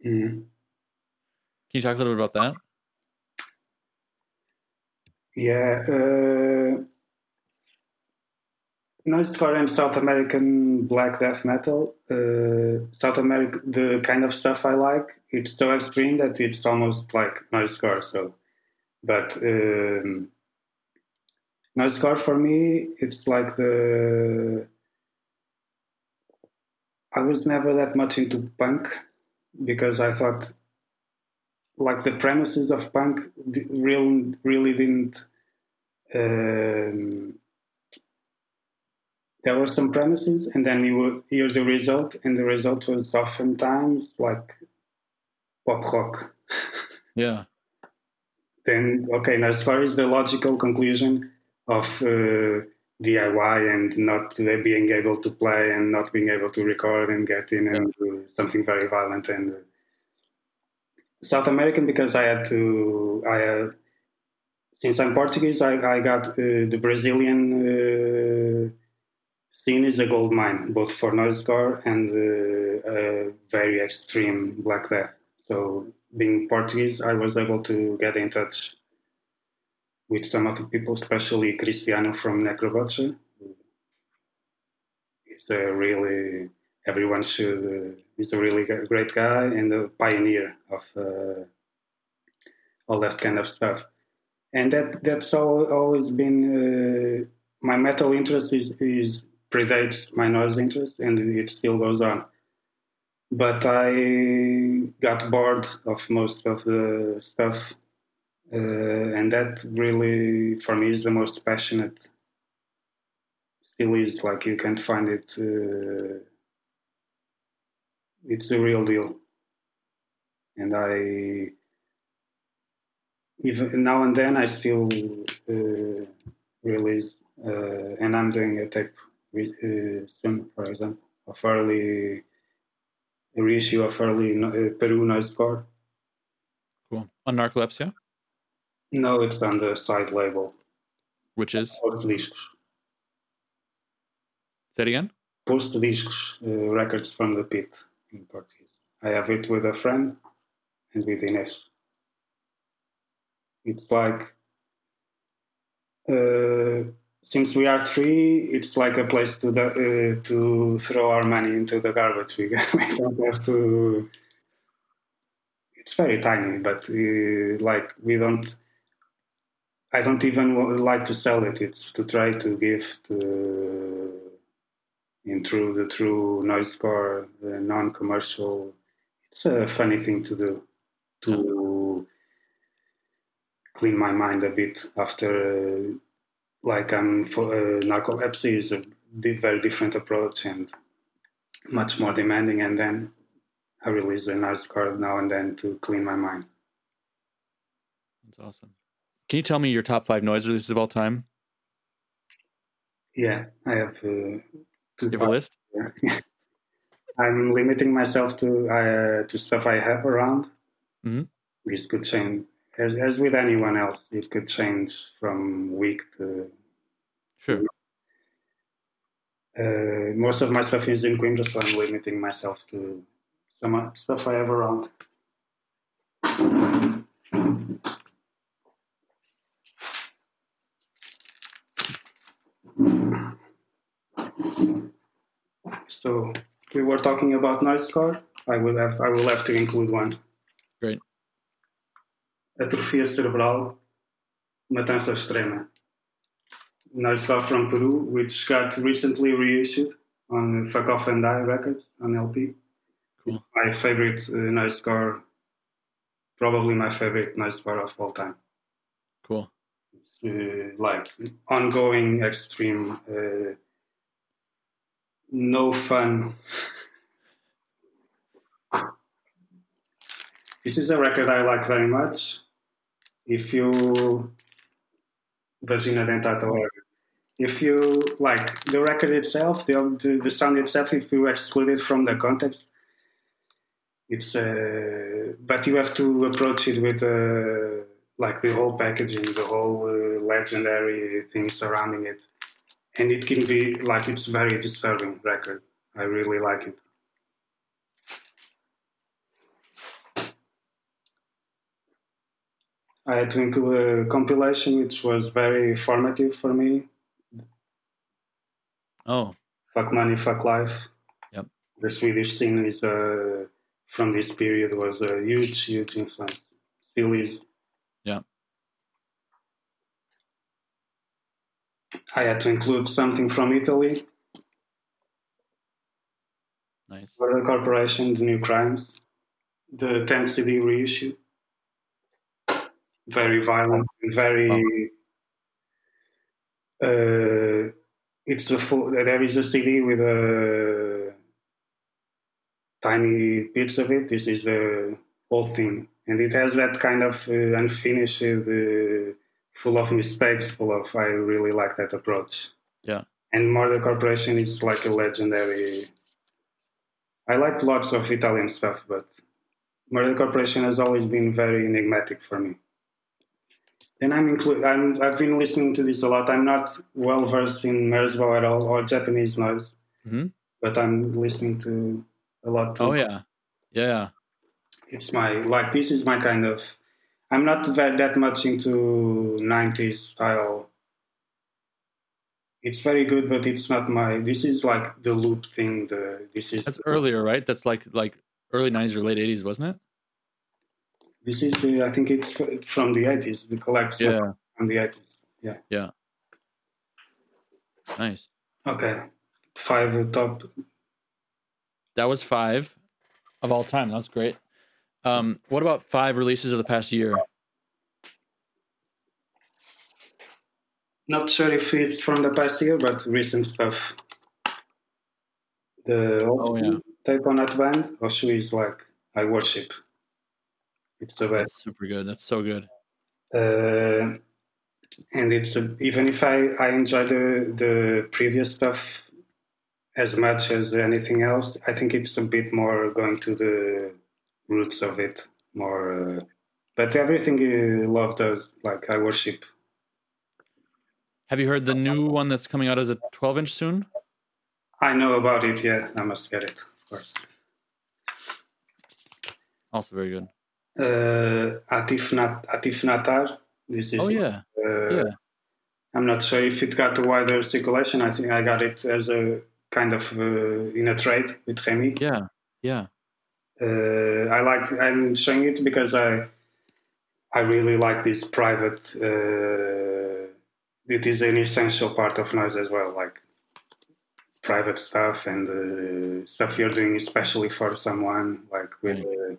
[SPEAKER 2] Mm-hmm.
[SPEAKER 1] Can you talk a little bit about that?
[SPEAKER 2] Yeah. Uh, noisecore and South American black death metal. Uh, South America, the kind of stuff I like, it's so extreme that it's almost like noisecore. So, but um, noisecore for me, it's like the. I was never that much into punk because I thought like the premises of punk really really didn't um, there were some premises and then you would hear the result and the result was oftentimes like pop rock
[SPEAKER 1] yeah.
[SPEAKER 2] Then okay now as far as the logical conclusion of uh, DIY and not being able to play and not being able to record and get in and do something very violent and uh, South American because I had to I had, since I'm Portuguese I, I got uh, the Brazilian uh, scene is a gold mine both for noisecore and uh, very extreme black death so being Portuguese I was able to get in touch with some other people, especially Cristiano from Necrobutcher. He's a really, everyone should, uh, he's a really great guy and a pioneer of uh, all that kind of stuff. And that that's all, always been uh, my metal interest is, is predates my noise interest and it still goes on. But I got bored of most of the stuff uh, and that really for me is the most passionate still is like you can't find it uh, it's the real deal and i even now and then i still uh, release uh, and i'm doing a tape uh, soon for example a reissue of early no- uh, Peru Noisecore.
[SPEAKER 1] Cool. On Narcolepsia,
[SPEAKER 2] No, it's on the side label.
[SPEAKER 1] which is
[SPEAKER 2] Post Discos.
[SPEAKER 1] say it again.
[SPEAKER 2] Post Discos, uh, records from the pit in Portuguese. I have it with a friend and with Ines. It's like, uh, since we are three, it's like a place to the, uh, to throw our money into the garbage. We, we don't have to. It's very tiny, but uh, like we don't. I don't even like to sell it. It's to try to give to in through the true noise core, the non-commercial. It's a funny thing to do to clean my mind a bit after, uh, like I'm for uh, Narcolepsia is a di- very different approach and much more demanding. And then I release a noise core now and then to clean my mind.
[SPEAKER 1] That's awesome. Can you tell me your top five noise releases of all time?
[SPEAKER 2] Yeah, I have. Uh,
[SPEAKER 1] You have a list?
[SPEAKER 2] I'm limiting myself to uh, to stuff I have around.
[SPEAKER 1] Mhm.
[SPEAKER 2] This could change, as, as with anyone else. It could change from week to.
[SPEAKER 1] Sure.
[SPEAKER 2] Uh, most of my stuff is in Coimbra, so I'm limiting myself to some uh, stuff I have around. So we were talking about noise core. I will have I will have to include one.
[SPEAKER 1] Great.
[SPEAKER 2] Atrofia cerebral, matança extrema. Score from Peru, which got recently reissued on Fuck Off and Die Records on LP.
[SPEAKER 1] Cool.
[SPEAKER 2] My favorite uh, noise core, probably my favorite noise core of all time.
[SPEAKER 1] Cool.
[SPEAKER 2] uh, like ongoing extreme uh, no fun this is a record i like very much if you vagina dentata if you like the record itself the, the, the sound itself if you exclude it from the context it's uh, but you have to approach it with uh, like the whole packaging the whole uh, legendary thing surrounding it. And it can be like it's very disturbing record. I really like it i had to include a compilation which was very formative for me
[SPEAKER 1] Oh,
[SPEAKER 2] fuck money fuck life
[SPEAKER 1] Yep.
[SPEAKER 2] the swedish scene is uh, from this period was a huge huge influence still is
[SPEAKER 1] Yeah.
[SPEAKER 2] i had to include something from italy
[SPEAKER 1] nice.
[SPEAKER 2] Murder Corporation, The New Crimes, the 10th CD reissue. Very violent, very. Uh, it's a full. There is a CD with a tiny bits of it. This is the whole thing, and it has that kind of uh, unfinished, uh, full of mistakes, full of. I really like that approach.
[SPEAKER 1] Yeah.
[SPEAKER 2] And Murder Corporation is like a legendary. I like lots of Italian stuff, but Murder Corporation has always been very enigmatic for me. And I'm inclu- I'm I've been listening to this a lot. I'm not well versed in Merzbow at all or Japanese noise,
[SPEAKER 1] Mhm.
[SPEAKER 2] but I'm listening to a lot. Too.
[SPEAKER 1] Oh yeah, yeah.
[SPEAKER 2] it's my like this is my kind of. I'm not that that much into '90s style. It's very good, but it's not my. This is like the loop thing. The this is
[SPEAKER 1] That's earlier, right? That's like like early '90s or late '80s, wasn't it?
[SPEAKER 2] This is, uh, I think it's from the 80s, the collection
[SPEAKER 1] Yeah.
[SPEAKER 2] from the 80s. Yeah. Yeah.
[SPEAKER 1] Nice.
[SPEAKER 2] Okay. Five top.
[SPEAKER 1] That was five of all time. That's great. Um, what about five releases of the past year?
[SPEAKER 2] Not sure if it's from the past year, but recent stuff. The
[SPEAKER 1] Oh, yeah.
[SPEAKER 2] tape on that band, Oshu is like, I worship. It's the best.
[SPEAKER 1] That's super good. That's so good.
[SPEAKER 2] Uh, and it's a, even if I, I enjoy the, the previous stuff as much as anything else. I think it's a bit more going to the roots of it more. Uh, but everything uh, love does, like I worship.
[SPEAKER 1] Have you heard the new one that's coming out as a 12 inch soon?
[SPEAKER 2] I know about it. Yeah, I must get it, of course.
[SPEAKER 1] Also very good.
[SPEAKER 2] Uh, Atif, Nat- Atif Natar. This is.
[SPEAKER 1] Oh yeah.
[SPEAKER 2] Uh,
[SPEAKER 1] Yeah.
[SPEAKER 2] I'm not sure if it got a wider circulation. I think I got it as a kind of uh, in a trade with Remy.
[SPEAKER 1] Yeah. Yeah.
[SPEAKER 2] Uh, I like. I'm showing it because I, I really like this private. Uh, it is an essential part of noise as well, like private stuff and uh, stuff you're doing especially for someone. Like with, uh,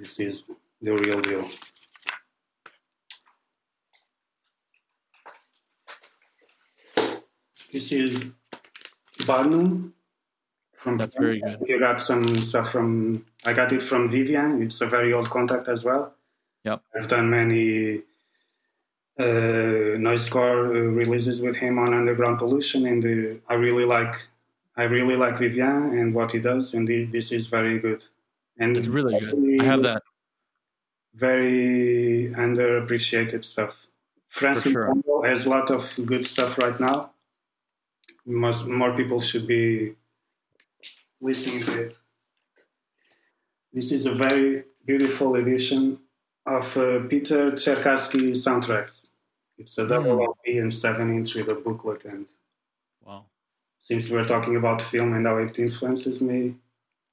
[SPEAKER 2] this is the real deal. This is Barnum from
[SPEAKER 1] That's very good.
[SPEAKER 2] You got some stuff from I got it from Vivian. It's a very old contact as well.
[SPEAKER 1] Yep.
[SPEAKER 2] I've done many uh, noise core uh, releases with him on Underground Pollution, and uh, I really like I really like Vivian and what he does, and the, this is very good. And
[SPEAKER 1] It's really good. I have that.
[SPEAKER 2] very underappreciated stuff. Francis
[SPEAKER 1] sure.
[SPEAKER 2] Has a lot of good stuff right now. Most more people should be listening to it. This is a very beautiful edition of uh, Peter Tscherkassky soundtracks. It's a double
[SPEAKER 1] Mm.
[SPEAKER 2] LP and seven inch with a booklet. And
[SPEAKER 1] Wow.
[SPEAKER 2] since we're talking about film and how it influences me,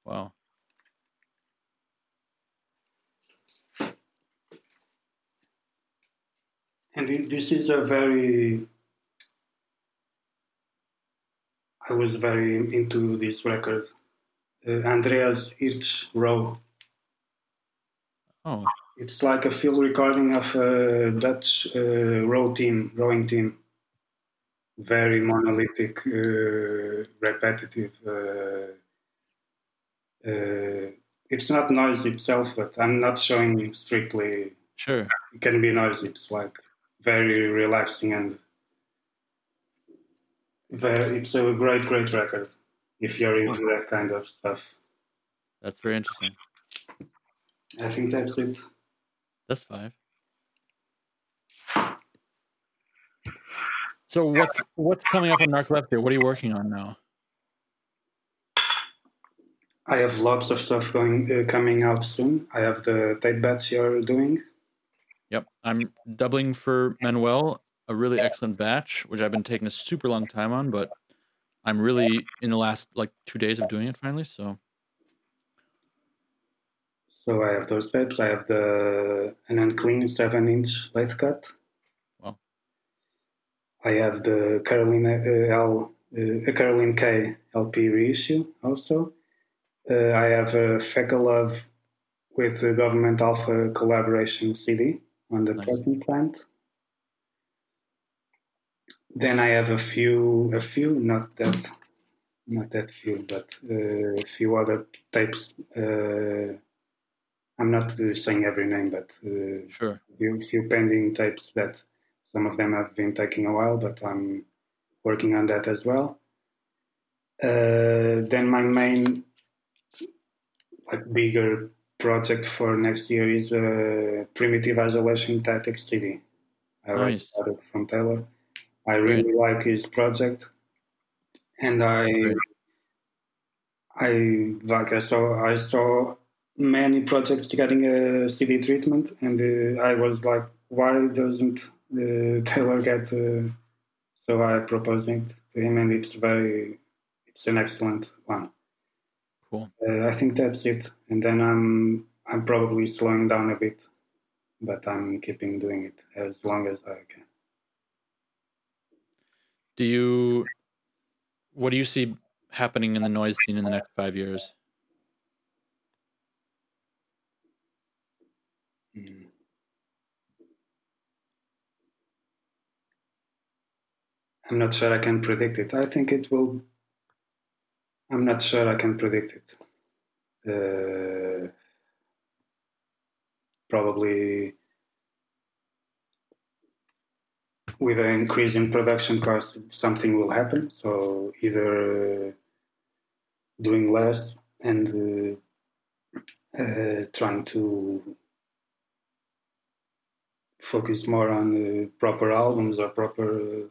[SPEAKER 1] Wow.
[SPEAKER 2] And this is a very i was very into this record uh, andreas hirsch row
[SPEAKER 1] Oh.
[SPEAKER 2] it's like a field recording of a dutch uh, row team rowing team very monolithic uh, repetitive uh, uh, it's not noise itself but i'm not showing strictly
[SPEAKER 1] Sure.
[SPEAKER 2] it can be noise. It's like very relaxing and very, it's a great, great record if you're into that kind of stuff.
[SPEAKER 1] That's very interesting.
[SPEAKER 2] I think that's it.
[SPEAKER 1] That's five. So what's what's coming up on Narcolepsia? What are you working on now?
[SPEAKER 2] I have lots of stuff going uh, coming out soon. I have the tape batch you're doing.
[SPEAKER 1] Yep, I'm doubling for Manuel, a really excellent batch, which I've been taking a super long time on, but I'm really in the last like two days of doing it finally. So
[SPEAKER 2] So I have those tapes. I have the an unclean seven inch lathe cut.
[SPEAKER 1] Wow.
[SPEAKER 2] I have the Caroline uh, L uh, Caroline K LP reissue also. Uh, I have a Feca Love with the Government Alpha collaboration CD on the
[SPEAKER 1] Nice.
[SPEAKER 2] Portland plant. Then I have a few, a few, not that, not that few, but uh, a few other types. Uh, I'm not uh, saying every name, but uh,
[SPEAKER 1] sure.
[SPEAKER 2] few, few pending types that some of them have been taking a while, but I'm working on that as well. Uh, then my main, like bigger project for next year is uh, Primitive Isolation Tactics CD. I
[SPEAKER 1] Nice.
[SPEAKER 2] it from Taylor. I really like his project, and I,
[SPEAKER 1] Great.
[SPEAKER 2] I like I saw I saw many projects getting a CD treatment, and uh, I was like, why doesn't uh, Taylor get? Uh, so I proposed it to him, and it's very, it's an excellent one.
[SPEAKER 1] Cool.
[SPEAKER 2] Uh, I think that's it, and then I'm I'm probably slowing down a bit, but I'm keeping doing it as long as I can.
[SPEAKER 1] Do you what do you see happening in the noise scene in the next five years?
[SPEAKER 2] Mm. I'm not sure I can predict it. I think it will. I'm not sure I can predict it. Uh, probably. with an increase in production cost, something will happen. So either uh, doing less and uh, uh, trying to focus more on uh, proper albums or proper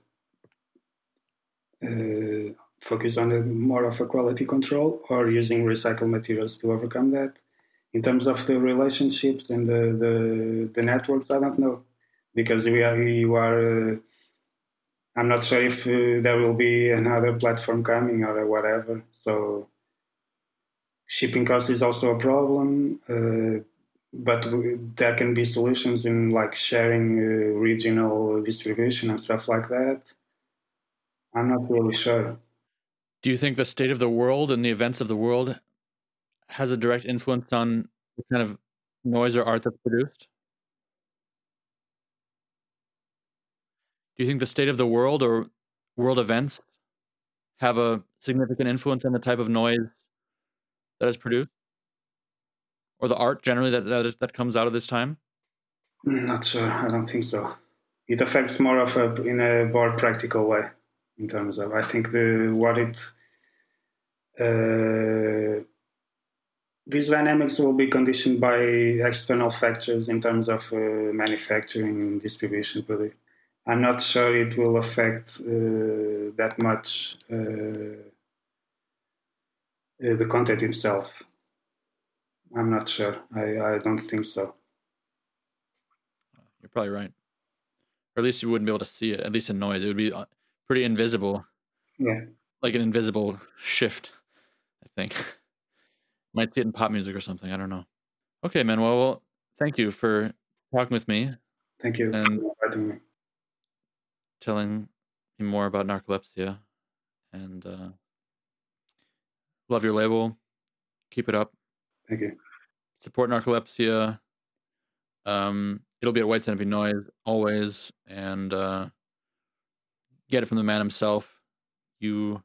[SPEAKER 2] uh, focus on a, more of a quality control or using recycled materials to overcome that. In terms of the relationships and the, the, the networks, I don't know because we are, you are uh, I'm not sure if uh, there will be another platform coming or whatever. So shipping cost is also a problem, uh, but there can be solutions in like sharing uh, regional distribution and stuff like that. I'm not really sure.
[SPEAKER 1] Do you think the state of the world and the events of the world has a direct influence on the kind of noise or art that's produced? Do you think the state of the world or world events have a significant influence on the type of noise that is produced, or the art generally that that, is, that comes out of this time?
[SPEAKER 2] Mm, not sure. I don't think so. It affects more of a in a more practical way, in terms of I think the what it. Uh, these dynamics will be conditioned by external factors in terms of uh, manufacturing and distribution. But I'm not sure it will affect uh, that much uh, uh, the content itself. I'm not sure. I, I don't think so.
[SPEAKER 1] You're probably right. Or at least you wouldn't be able to see it, at least in noise. It would be pretty invisible.
[SPEAKER 2] Yeah.
[SPEAKER 1] Like an invisible shift, I think. Might see it in pop music or something. I don't know. Okay, Manuel. Well, thank you for talking with me.
[SPEAKER 2] Thank you
[SPEAKER 1] and
[SPEAKER 2] me.
[SPEAKER 1] Telling me more about narcolepsia and uh, Love your label. Keep it up.
[SPEAKER 2] Thank you.
[SPEAKER 1] Support narcolepsia. Um, it'll be at White Centipede Noise always, and uh, get it from the man himself. You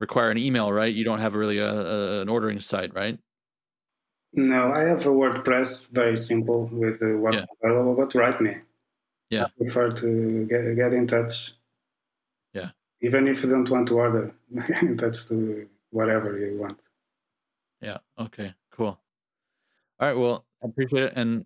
[SPEAKER 1] require an email, right? You don't have really a, a, an ordering site, right?
[SPEAKER 2] No, I have a WordPress, very simple with uh, what yeah. available. But write me.
[SPEAKER 1] Yeah, I
[SPEAKER 2] prefer to get get in touch.
[SPEAKER 1] Yeah,
[SPEAKER 2] even if you don't want to order, get in touch to whatever you want.
[SPEAKER 1] Yeah. Okay. Cool. All right. Well, I appreciate it and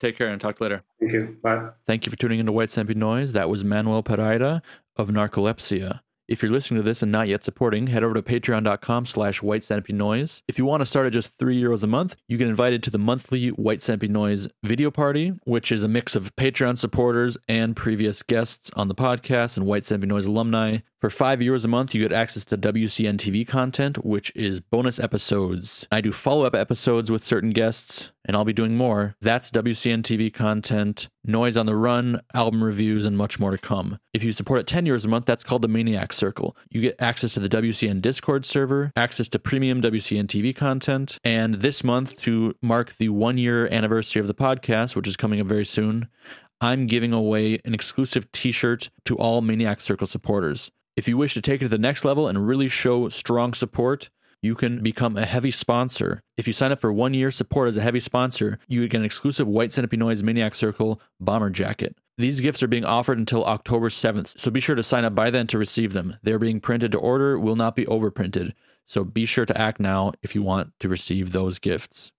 [SPEAKER 1] take care and talk later.
[SPEAKER 2] Thank you. Bye.
[SPEAKER 1] Thank you for tuning into White Centipede Noise. That was Manuel Pereira of Narcolepsia. If you're listening to this and not yet supporting, head over to patreon.com slash white centipede noise. If you want to start at just three euros a month, you get invited to the monthly White Centipede Noise video party, which is a mix of Patreon supporters and previous guests on the podcast and White Centipede Noise alumni. For five euros a month, you get access to WCN TV content, which is bonus episodes. I do follow up episodes with certain guests, and I'll be doing more. That's WCN TV content, Noise on the Run, album reviews, and much more to come. If you support at 10 euros a month, that's called the Maniac Circle. You get access to the WCN Discord server, access to premium WCN TV content, and this month, to mark the one year anniversary of the podcast, which is coming up very soon, I'm giving away an exclusive t shirt to all Maniac Circle supporters. If you wish to take it to the next level and really show strong support, you can become a heavy sponsor. If you sign up for one year support as a heavy sponsor, you get an exclusive White Centipede Noise Maniac Circle bomber jacket. These gifts are being offered until October 7th, so be sure to sign up by then to receive them. They're being printed to order, will not be overprinted. So be sure to act now if you want to receive those gifts.